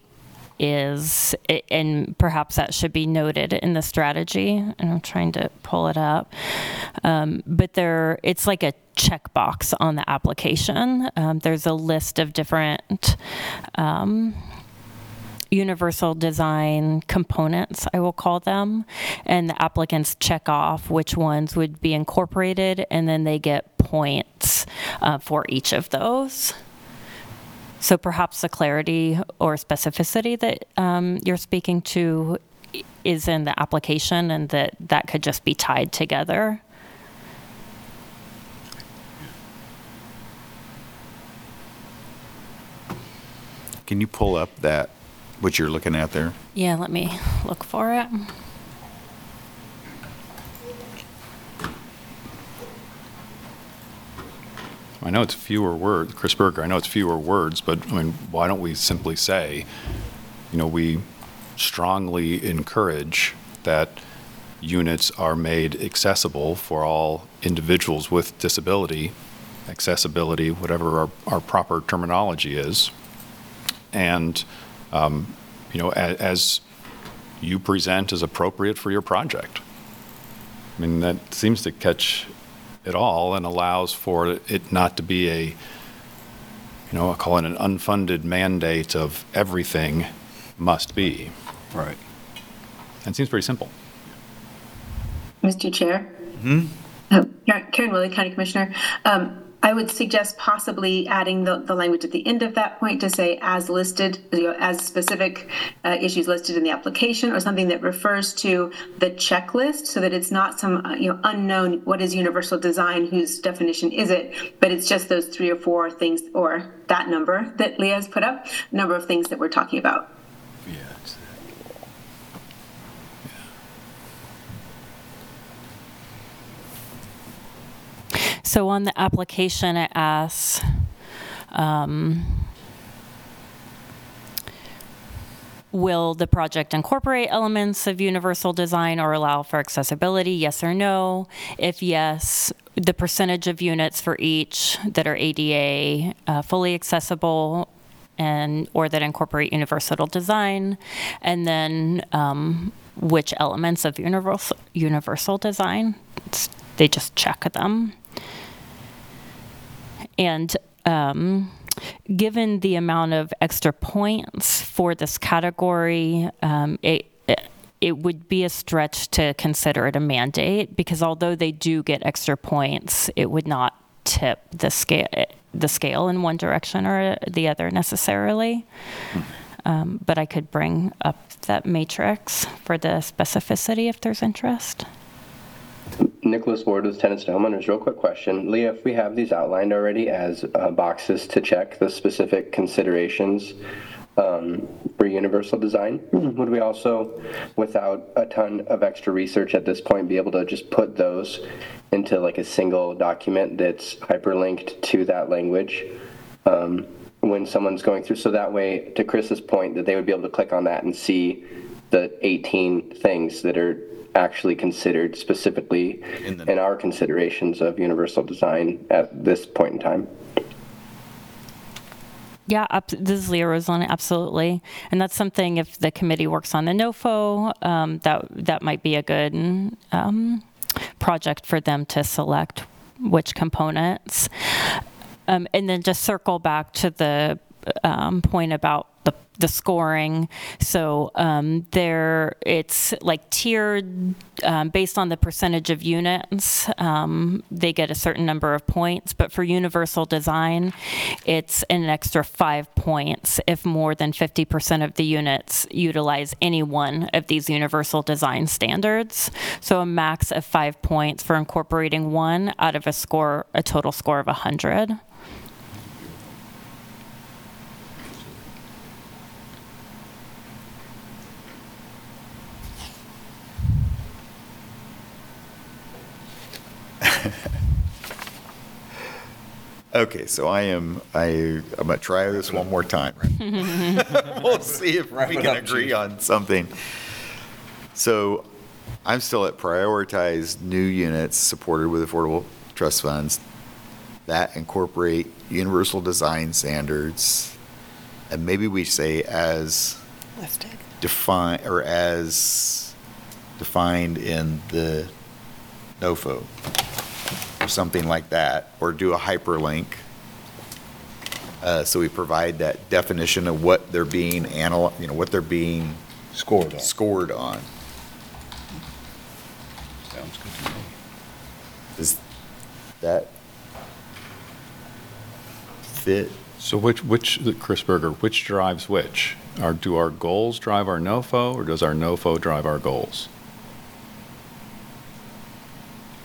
S3: is, and perhaps that should be noted in the strategy. And I'm trying to pull it up. Um, but there, it's like a checkbox on the application. Um, there's a list of different um, universal design components, I will call them, and the applicants check off which ones would be incorporated, and then they get points uh, for each of those. So perhaps the clarity or specificity that um, you're speaking to is in the application, and that that could just be tied together.
S2: Can you pull up that, what you're looking at there?
S3: Yeah, let me look for it.
S1: I know it's fewer words, Chris Berger, I know it's fewer words, but I mean, why don't we simply say, you know, we strongly encourage that units are made accessible for all individuals with disability, accessibility, whatever our, our proper terminology is. And, um, you know, as, as you present as appropriate for your project. I mean, that seems to catch it all and allows for it not to be a, you know, I'll call it an unfunded mandate of everything must be.
S8: Right.
S1: And it seems pretty simple.
S11: Mr. Chair? Uh, Karen Karen Willey, County Commissioner. Um, I would suggest possibly adding the, the language at the end of that point to say as listed, you know, as specific uh, issues listed in the application or something that refers to the checklist so that it's not some, uh, you know, unknown, what is universal design, whose definition is it? But it's just those three or four things or that number that Leah has put up, number of things that we're talking about.
S8: Yeah.
S3: So on the application, it asks, um, will the project incorporate elements of universal design or allow for accessibility? Yes or no? If yes, the percentage of units for each that are ADA uh, fully accessible and or that incorporate universal design, and then um, which elements of universal universal design? It's, they just check them. And um, given the amount of extra points for this category, um, it, it it would be a stretch to consider it a mandate because although they do get extra points, it would not tip the scale the scale in one direction or the other necessarily. Um, but I could bring up that matrix for the specificity if there's interest.
S4: Nicholas Ward with Tenants to Homeowners. Real quick question. Leah, if we have these outlined already as uh, boxes to check the specific considerations um, for universal design, would we also, without a ton of extra research at this point, be able to just put those into like a single document that's hyperlinked to that language? Um, when someone's going through, so that way, to Chris's point, that they would be able to click on that and see the 18 things that are actually considered specifically
S2: In the-
S4: in our considerations of universal design at this point in time.
S3: Yeah, ab- this is Leah Rosalina, absolutely. And that's something if the committee works on the NOFO, um, that, that might be a good um, project for them to select which components. Um, and then just circle back to the um, point about the, the scoring. So um, there, it's like tiered um, based on the percentage of units. Um, they get a certain number of points, but for universal design, it's an extra five points if more than 50% of the units utilize any one of these universal design standards. So a max of five points for incorporating one out of a score, a total score of 100.
S2: Okay, so I am, I, I'm gonna try this one more time. We'll see if
S8: Wrap
S2: we can
S8: up,
S2: agree
S8: Chief.
S2: on something. So I'm still at prioritize new units supported with affordable trust funds that incorporate universal design standards. And maybe we say as
S7: Listed.
S2: define, or as defined in the NOFO, or something like that, or do a hyperlink. Uh, so we provide that definition of what they're being anal, you know, what they're being
S8: Scored on.
S2: scored on.
S8: Sounds good to me.
S2: Does that fit?
S1: So which, which, Chris Berger, which drives which? Are, do our goals drive our NOFO, or does our NOFO drive our goals?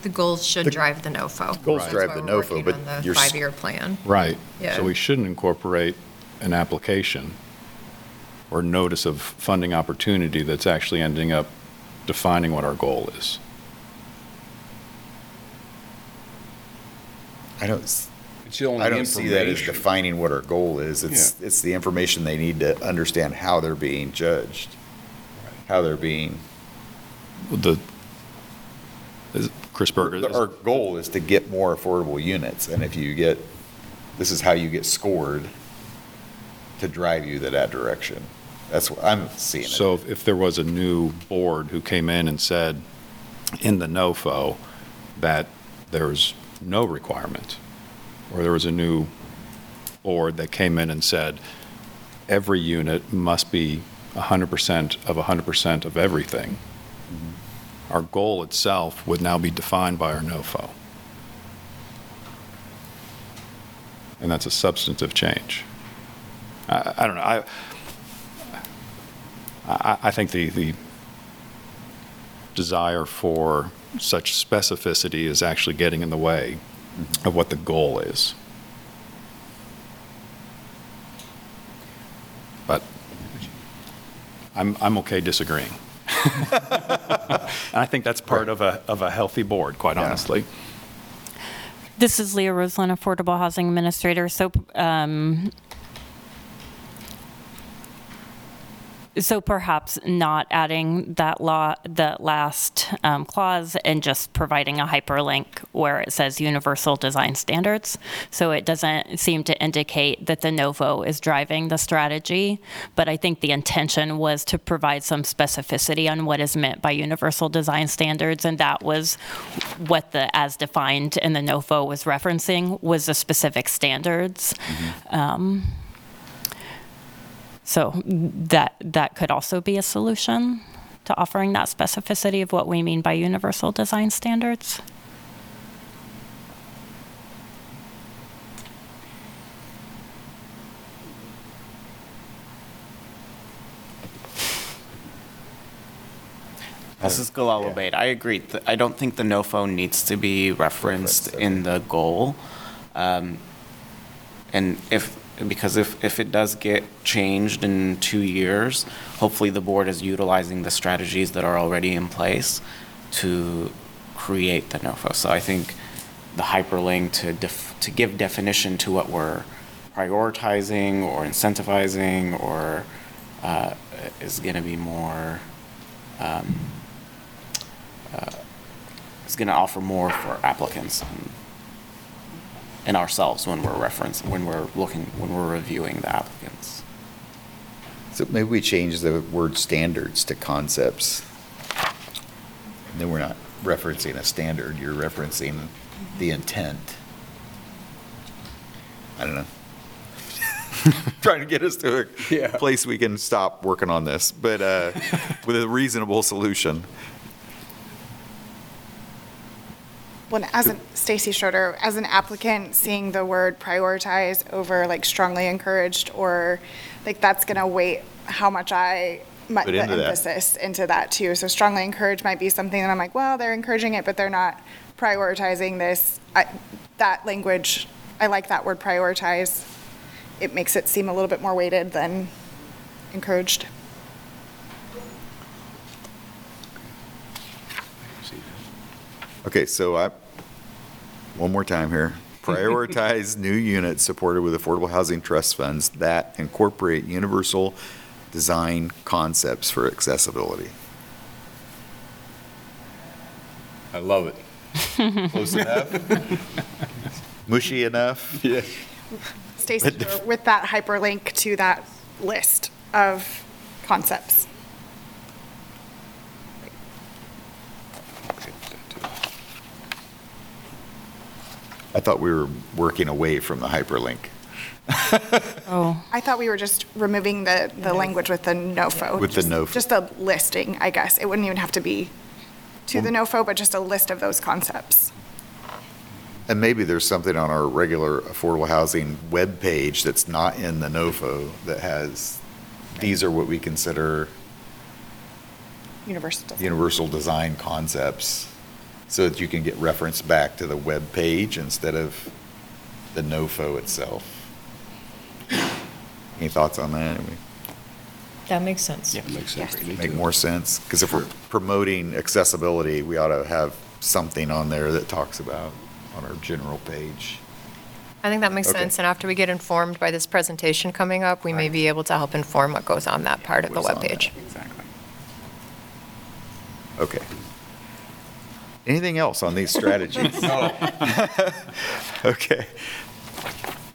S6: The goals should drive the NOFO.
S2: Goals
S6: That's
S2: drive
S6: why
S2: the
S6: we're
S2: NOFO,
S6: working
S2: but
S6: on the
S2: you're s-
S6: five-year plan.
S1: Right.
S6: Yeah.
S1: So we shouldn't incorporate an application or notice of funding opportunity that's actually ending up defining what our goal is.
S2: I don't, s-
S8: It's the only
S2: I don't see that as
S8: information.
S2: defining what our goal is. It's, it's the information they need to understand how they're being judged, how they're being,
S1: The, is- Chris Berger,
S2: our goal is to get more affordable units. And if you get, this is how you get scored to drive you to that direction. That's what I'm seeing it.
S1: so if- if there was a new board who came in and said in the NOFO that there's no requirement, or there was a new board that came in and said every unit must be 100% of 100% of everything, our goal itself would now be defined by our NOFO. And that's a substantive change. I, I don't know, I, I, I think the, the desire for such specificity is actually getting in the way of what the goal is. But I'm, I'm okay disagreeing. And I think that's part of a, of a healthy board, quite
S2: Yeah.
S1: honestly.
S3: This is Leah Roslin, Affordable Housing Administrator. So, um, so perhaps not adding that law, that last um, clause, and just providing a hyperlink where it says universal design standards. So it doesn't seem to indicate that the NOFO is driving the strategy, but I think the intention was to provide some specificity on what is meant by universal design standards, and that was what the as defined in the NOFO was referencing was the specific standards. Um, so that that could also be a solution to offering that specificity of what we mean by universal design standards.
S5: This is Galal Obeid. I agree. Th- I don't think the NOFO needs to be referenced in the goal. Um, And if, because if, if it does get changed in two years, hopefully the board is utilizing the strategies that are already in place to create the NOFO. So I think the hyperlink to def, to give definition to what we're prioritizing or incentivizing or, uh, is gonna be more, um, uh, is gonna offer more for applicants and- and ourselves when we're referencing, when we're looking, when we're reviewing the applicants.
S2: So maybe we change the word standards to concepts. And Then we're not referencing a standard, you're referencing the intent. I don't know. Trying to get us to a
S8: Yeah.
S2: place we can stop working on this, but uh, with a reasonable solution.
S10: When, as an, Stacy Schroeder, as an applicant, seeing the word prioritize over like strongly encouraged or like that's gonna weight how much I, my,
S2: Put
S10: the
S2: into that.
S10: emphasis into that too. So strongly encouraged might be something that I'm like, well, they're encouraging it, but they're not prioritizing this. I, that language, I like that word prioritize. It makes it seem a little bit more weighted than encouraged.
S2: Okay, so I, one more time here. Prioritize new units supported with affordable housing trust funds that incorporate universal design concepts for accessibility.
S8: I love it.
S2: Close enough? Mushy enough?
S8: Yes.
S10: Stacy, with that hyperlink to that list of concepts.
S2: I thought we were working away from the hyperlink.
S3: Oh,
S10: I thought we were just removing the, the language with the NOFO.
S2: With the
S10: just-
S2: NOFO.
S10: Just a listing, I guess. It wouldn't even have to be to the mm. NOFO, but just a list of those concepts.
S2: And maybe there's something on our regular affordable housing webpage that's not in the NOFO that has, these are what we consider
S10: Universal design.
S2: universal design concepts, so that you can get reference back to the web page instead of the NOFO itself. Any thoughts on that? I mean,
S6: That makes sense.
S5: Yeah.
S8: Makes sense.
S10: Yes.
S2: Make more sense? Because if we're promoting accessibility, we ought to have something on there that talks about on our general page.
S6: I think that makes
S2: Okay.
S6: sense, and after we get informed by this presentation coming up, we may be able to help inform what goes on that part of the
S2: What's on
S6: webpage.
S5: Exactly.
S2: Okay. Anything else on these strategies?
S8: No.
S2: Okay.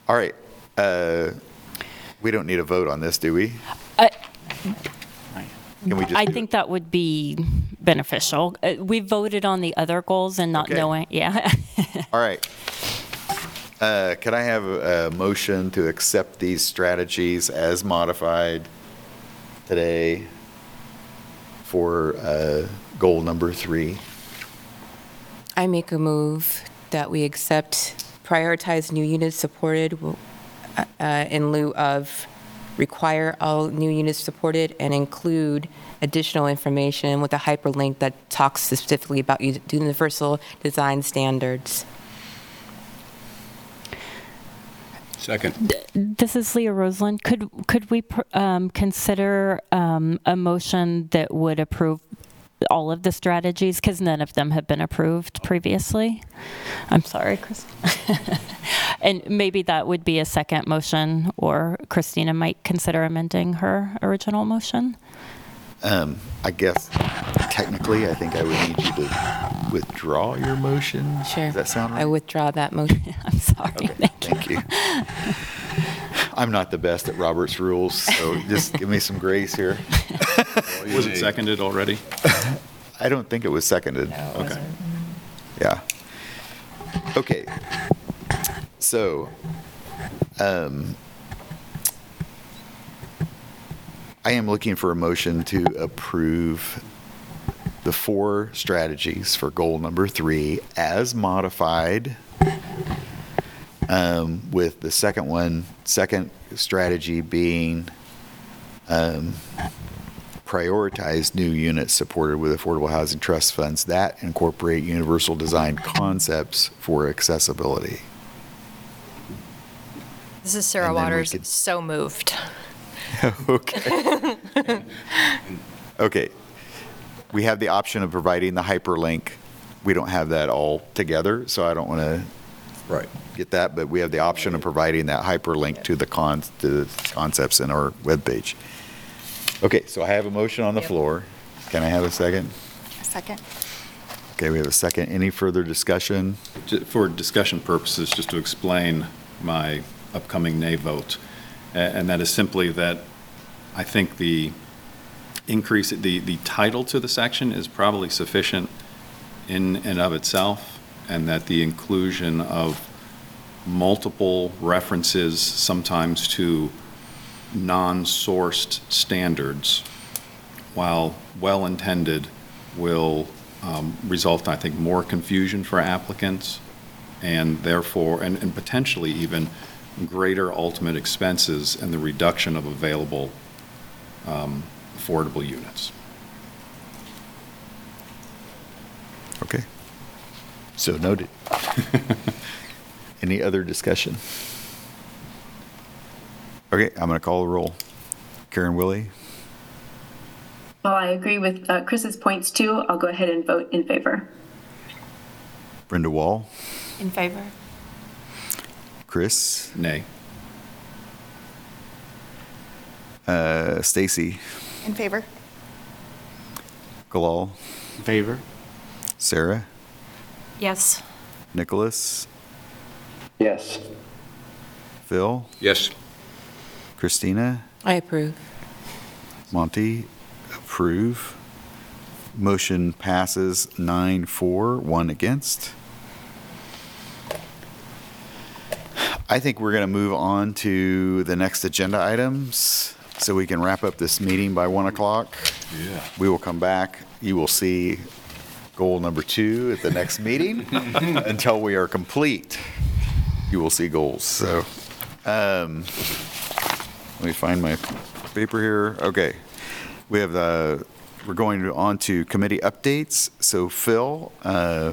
S2: All right. Uh, We don't need a vote on this, do we?
S3: I-
S2: Can we just
S3: I
S2: do it?
S3: think that would be beneficial. Uh, We voted on the other goals and not
S2: Okay.
S3: knowing, yeah.
S2: All right. Uh, Could I have a a motion to accept these strategies as modified today for uh, goal number three?
S7: I make a move that we accept prioritize new units supported uh, uh, in lieu of require all new units supported and include additional information with a hyperlink that talks specifically about universal design standards.
S8: Second.
S3: This is Leah Roseland. Could, could we pr- um, consider um, a motion that would approve all of the strategies? Because none of them have been approved previously. I'm sorry, Chris. And maybe that would be a second motion, or Christina might consider amending her original motion.
S2: Um, I guess technically, I think I would need you to withdraw your motion.
S7: Sure.
S2: Does that sound right?
S7: I withdraw that motion.
S3: I'm sorry.
S2: Okay,
S3: Thank you.
S2: thank you. I'm not the best at Robert's rules, so just give me some grace here.
S1: Was it seconded already?
S2: I don't think it was seconded.
S1: Okay.
S2: Yeah. Okay. So, um, I am looking for a motion to approve the four strategies for goal number three as modified. Um, with the second one, second strategy being, um, prioritize new units supported with affordable housing trust funds that incorporate universal design concepts for accessibility.
S6: This is Sarah
S2: And then we
S6: Waters,
S2: could-
S6: so moved.
S2: Okay. Okay. We have the option of providing the hyperlink. We don't have that all together, so I don't want to
S8: Right.
S2: get that, but we have the option of providing that hyperlink to the con, to the concepts in our webpage. Okay, so I have a motion on the floor. Can I have a second?
S10: A Second.
S2: Okay, we have a second. Any further discussion?
S1: Ju- For discussion purposes, just to explain my upcoming nay vote, a- and that is simply that I think the increase, the, the title to the section is probably sufficient in and of itself, and that the inclusion of multiple references sometimes to non-sourced standards, while well-intended, will um, result, I think, more confusion for applicants, and therefore, and and potentially even greater ultimate expenses and the reduction of available um, affordable units.
S2: Okay. So noted. Any other discussion? Okay, I'm going to call the roll. Karen Willey,
S11: Well, I agree with uh, Chris's points too, I'll go ahead and vote in favor.
S2: Brenda Wall,
S9: In favor?
S2: Chris,
S1: Nay.
S2: uh, Stacy,
S10: In favor?
S2: Galal,
S5: In favor?
S2: Sarah,
S6: Yes.
S2: Nicholas,
S4: Yes.
S2: Phil,
S8: Yes.
S2: Christina,
S7: I approve.
S2: Monty, approve. Motion passes nine, four, one against. I think we're going to move on to the next agenda items so we can wrap up this meeting by 1 o'clock.
S8: Yeah.
S2: We will come back. You will see goal number two at the next meeting until we are complete. You will see goals. So, um, let me find my paper here. Okay. We have the, we're going on to committee updates. So Phil, uh,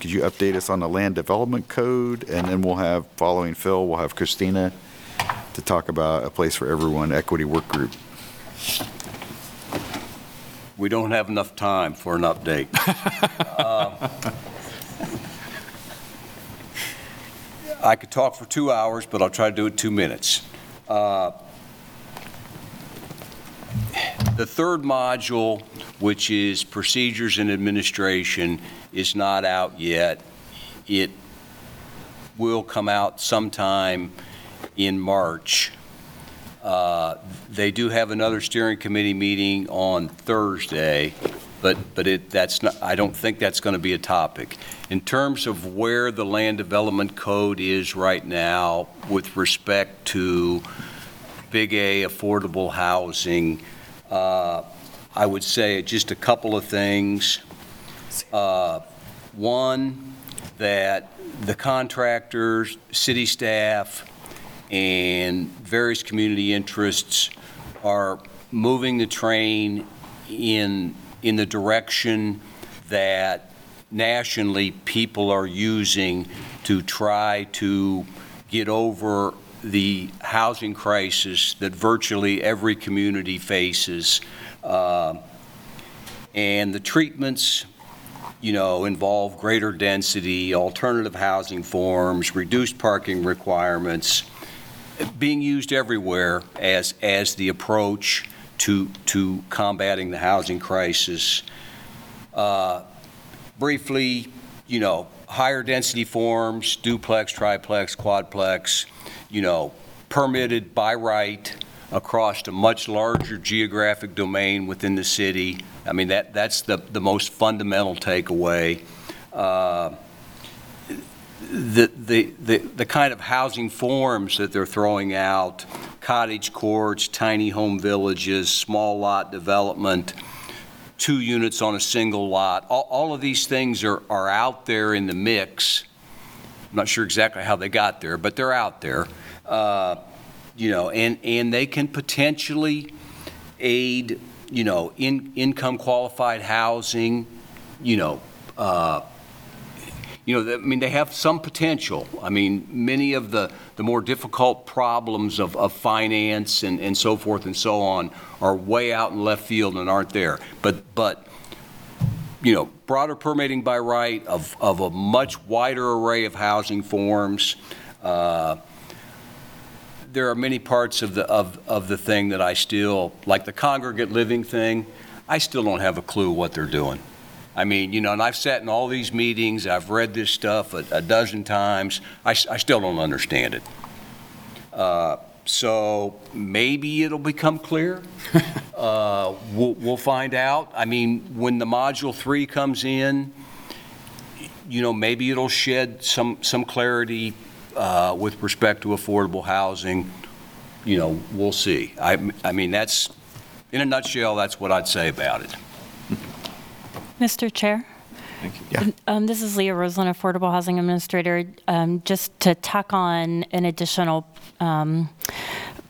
S2: could you update us on the land development code? And then we'll have, following Phil, we'll have Christina to talk about a place for everyone equity work group.
S8: We don't have enough time for an update. Um, I could talk for two hours, but I'll try to do it two minutes. Uh, The third module, which is procedures and administration, is not out yet. It will come out sometime in March. Uh, They do have another steering committee meeting on Thursday, but, but it, that's not, I don't think that's going to be a topic. In terms of where the land development code is right now with respect to Big A affordable housing, uh, I would say just a couple of things. Uh, One, that the contractors, city staff, and various community interests are moving the train in, in the direction that nationally people are using to try to get over the housing crisis that virtually every community faces. Uh, And the treatments, you know, involve greater density, alternative housing forms, reduced parking requirements, being used everywhere as, as the approach to, to combating the housing crisis. Uh, Briefly, you know, higher density forms, duplex, triplex, quadplex, you know, permitted by right across a much larger geographic domain within the city. I mean, that, that's the, the most fundamental takeaway. Uh, The, the, the, the kind of housing forms that they're throwing out, cottage courts, tiny home villages, small lot development, two units on a single lot, all, all of these things are, are out there in the mix. I'm not sure exactly how they got there, but they're out there. Uh, You know, and, and they can potentially aid you know, in, income qualified housing, you know, uh, you know, I mean, they have some potential. I mean, many of the, the more difficult problems of, of finance and, and so forth and so on are way out in left field and aren't there. But, but, you know, broader permitting by right of, of a much wider array of housing forms. uh, There are many parts of the, of, of the thing that I still, like the congregate living thing, I still don't have a clue what they're doing. I mean, you know, and I've sat in all these meetings, I've read this stuff a, a dozen times, I still don't understand it. Uh, So maybe it'll become clear. Uh, We'll, we'll find out. I mean, when the module three comes in, you know, maybe it'll shed some, some clarity uh, with respect to affordable housing. You know, we'll see. I, I mean, that's, in a nutshell, that's what I'd say about it.
S3: Mr. Chair?
S1: Thank you.
S2: Yeah.
S3: Um, This is Leah Roslin, Affordable Housing Administrator. Um, Just to tack on an additional um,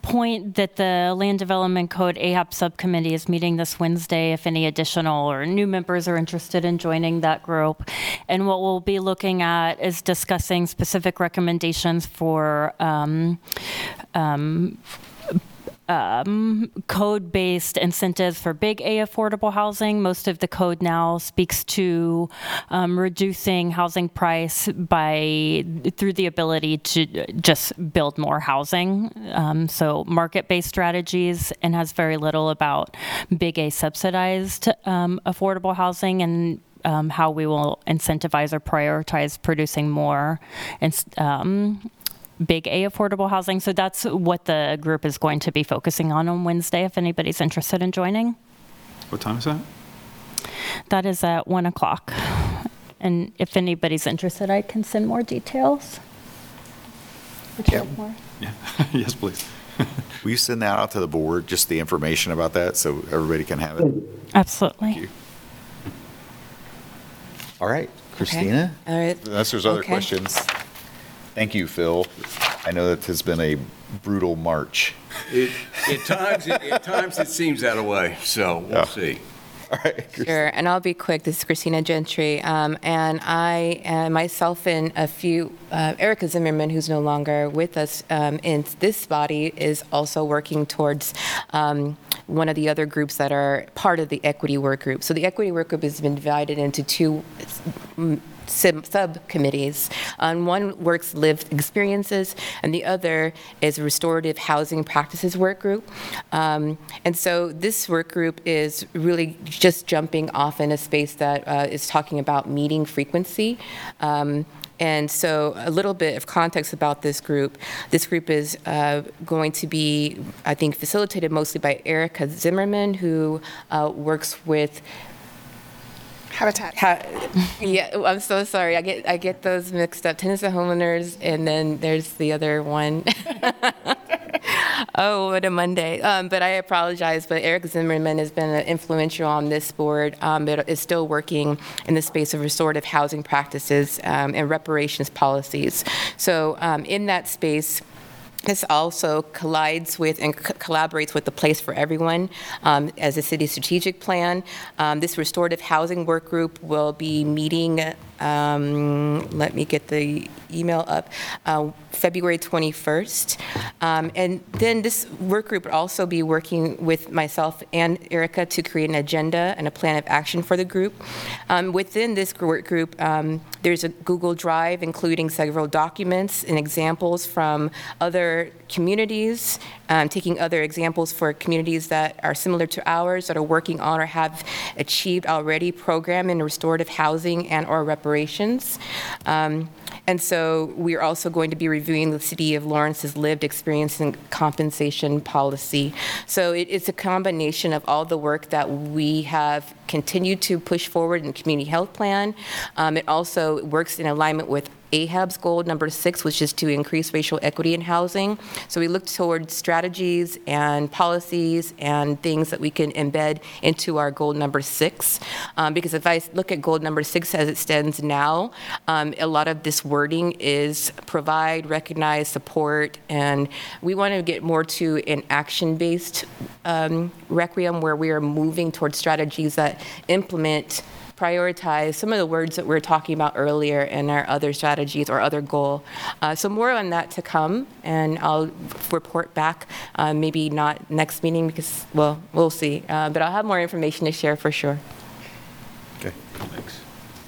S3: point that the Land Development Code AHAB Subcommittee is meeting this Wednesday, if any additional or new members are interested in joining that group. And what we'll be looking at is discussing specific recommendations for um, um, um, code-based incentives for big A affordable housing. Most of the code now speaks to um, reducing housing price by through the ability to just build more housing. Um, so market-based strategies, and has very little about big A subsidized um, affordable housing and um, how we will incentivize or prioritize producing more and um, big A affordable housing. So that's what the group is going to be focusing on on Wednesday, if anybody's interested in joining.
S1: What time is that?
S3: That is at 1 o'clock. And if anybody's interested, I can send more details. Would you
S2: Yeah.
S3: like more?
S1: Yeah, yes, please.
S2: Will you send that out to the board, just the information about that, so everybody can have it?
S3: Absolutely.
S2: you. All right, Christina?
S7: All right.
S2: Unless there's other
S7: Okay.
S2: questions. Thank you, Phil. I know that has been a brutal march.
S8: It, at times, it- at times it seems that way, so we'll see.
S2: All right.
S7: Sure, and I'll be quick. This is Christina Gentry, um, and I, and myself, and a few, uh, Erica Zimmerman, who's no longer with us um, in this body, is also working towards um, one of the other groups that are part of the equity work group. So the equity work group has been divided into two sub- subcommittees. Um, one works lived experiences, and the other is restorative housing practices work group. Um, and so this work group is really just jumping off in a space that uh, is talking about meeting frequency. Um, and so, a little bit of context about this group. This group is uh, going to be, I think, facilitated mostly by Erica Zimmerman, who uh, works with
S10: Habitat.
S7: Ha- yeah, oh, I'm so sorry. I get I get those mixed up. Tenants to Homeowners, and then there's the other one. oh, what a Monday! Um, but I apologize. But Eric Zimmerman has been influential on this board, um, but is still working in the space of restorative housing practices um, and reparations policies. So um, in that space. This also collides with and c- collaborates with the Place for Everyone um, as a city strategic plan. Um, This restorative housing work group will be meeting, um, let me get the email up, uh, February 21st. Um, And then this work group will also be working with myself and Erica to create an agenda and a plan of action for the group. Um, Within this work group, um, there's a Google Drive including several documents and examples from other communities, um, taking other examples for communities that are similar to ours, that are working on or have achieved already program in restorative housing and/or reparations. Um, And so we are also going to be reviewing the City of Lawrence's lived experience and compensation policy. So it- it's a combination of all the work that we have continued to push forward in the Community Health Plan. Um, It also works in alignment with AHAB's goal number six, which is to increase racial equity in housing. So we look towards strategies and policies and things that we can embed into our goal number six. Um, because if I look at goal number six as it stands now, um, a lot of this wording is provide, recognize, support, and we want to get more to an action-based um, requiem where we are moving towards strategies that implement prioritize some of the words that we were talking about earlier in our other strategies or other goal. Uh, so more on that to come, and I'll report back. Uh, maybe not next meeting because, well, we'll see. Uh, but I'll have more information to share for sure.
S2: Okay.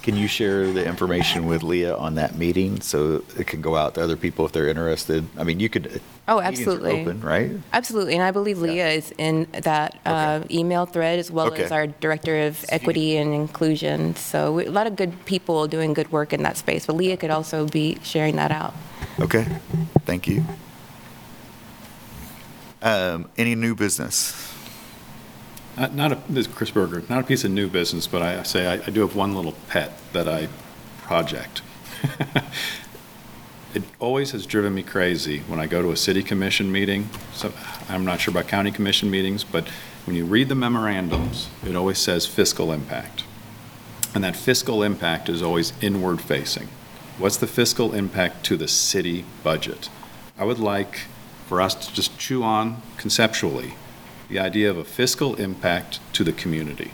S2: Can you share the information with Leah on that meeting so it can go out to other people if they're interested? I mean, you could.
S7: Oh,
S2: meetings are
S7: absolutely.
S2: Open, right?
S7: Absolutely, and I believe Leah is in that uh, email thread as well
S2: Okay.
S7: as our Director of Equity and Inclusion. So we- a lot of good people doing good work in that space, but Leah could also be sharing that out.
S2: Okay, thank you. Um, Any new business?
S1: Not- Not a, this is Chris Berger, not a piece of new business, but I say I I do have one little pet that I, project. It always has driven me crazy when I go to a city commission meeting, so, I'm not sure about county commission meetings, but when you read the memorandums, it always says fiscal impact. And that fiscal impact is always inward facing. What's the fiscal impact to the city budget? I would like for us to just chew on conceptually the idea of a fiscal impact to the community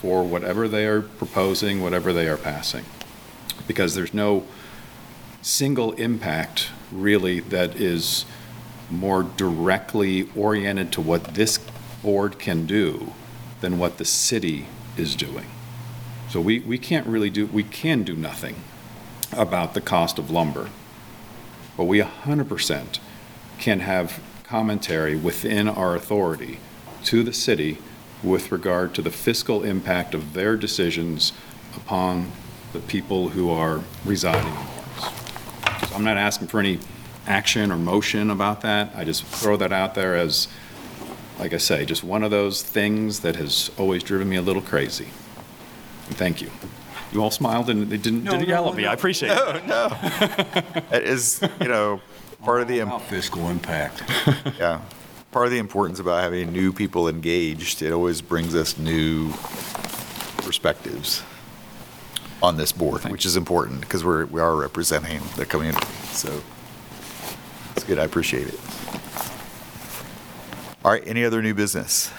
S1: for whatever they are proposing, whatever they are passing. Because there's no single impact really that is more directly oriented to what this board can do than what the city is doing. So we, we can't really do, we can do nothing about the cost of lumber. But we 100% can have commentary within our authority to the city with regard to the fiscal impact of their decisions upon the people who are residing in Lawrence. So I'm not asking for any action or motion about that. I just throw that out there as, like I say, just one of those things that has always driven me a little crazy. And thank you. You all smiled and they didn't, didn't yell at me. I appreciate it. No, no.
S2: it is, you know, part of the,
S8: fiscal impact.
S2: yeah, part of the importance about having new people engaged, it always brings us new perspectives on this board, which is important because we're, we are representing the community. So it's good. I appreciate it. All right, any other new business?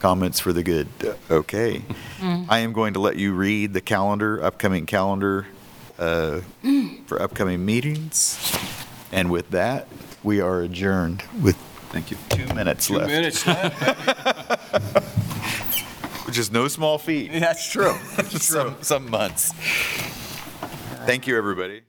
S2: Comments for the good? Okay. Mm-hmm. I am going to let you read the calendar, upcoming calendar uh, for upcoming meetings. And with that, we are adjourned with
S1: Thank you.
S2: two minutes
S8: Two
S2: left,
S8: minutes left.
S2: which is no small feat.
S8: That's true. That's true.
S2: Some, some months. Thank you, everybody.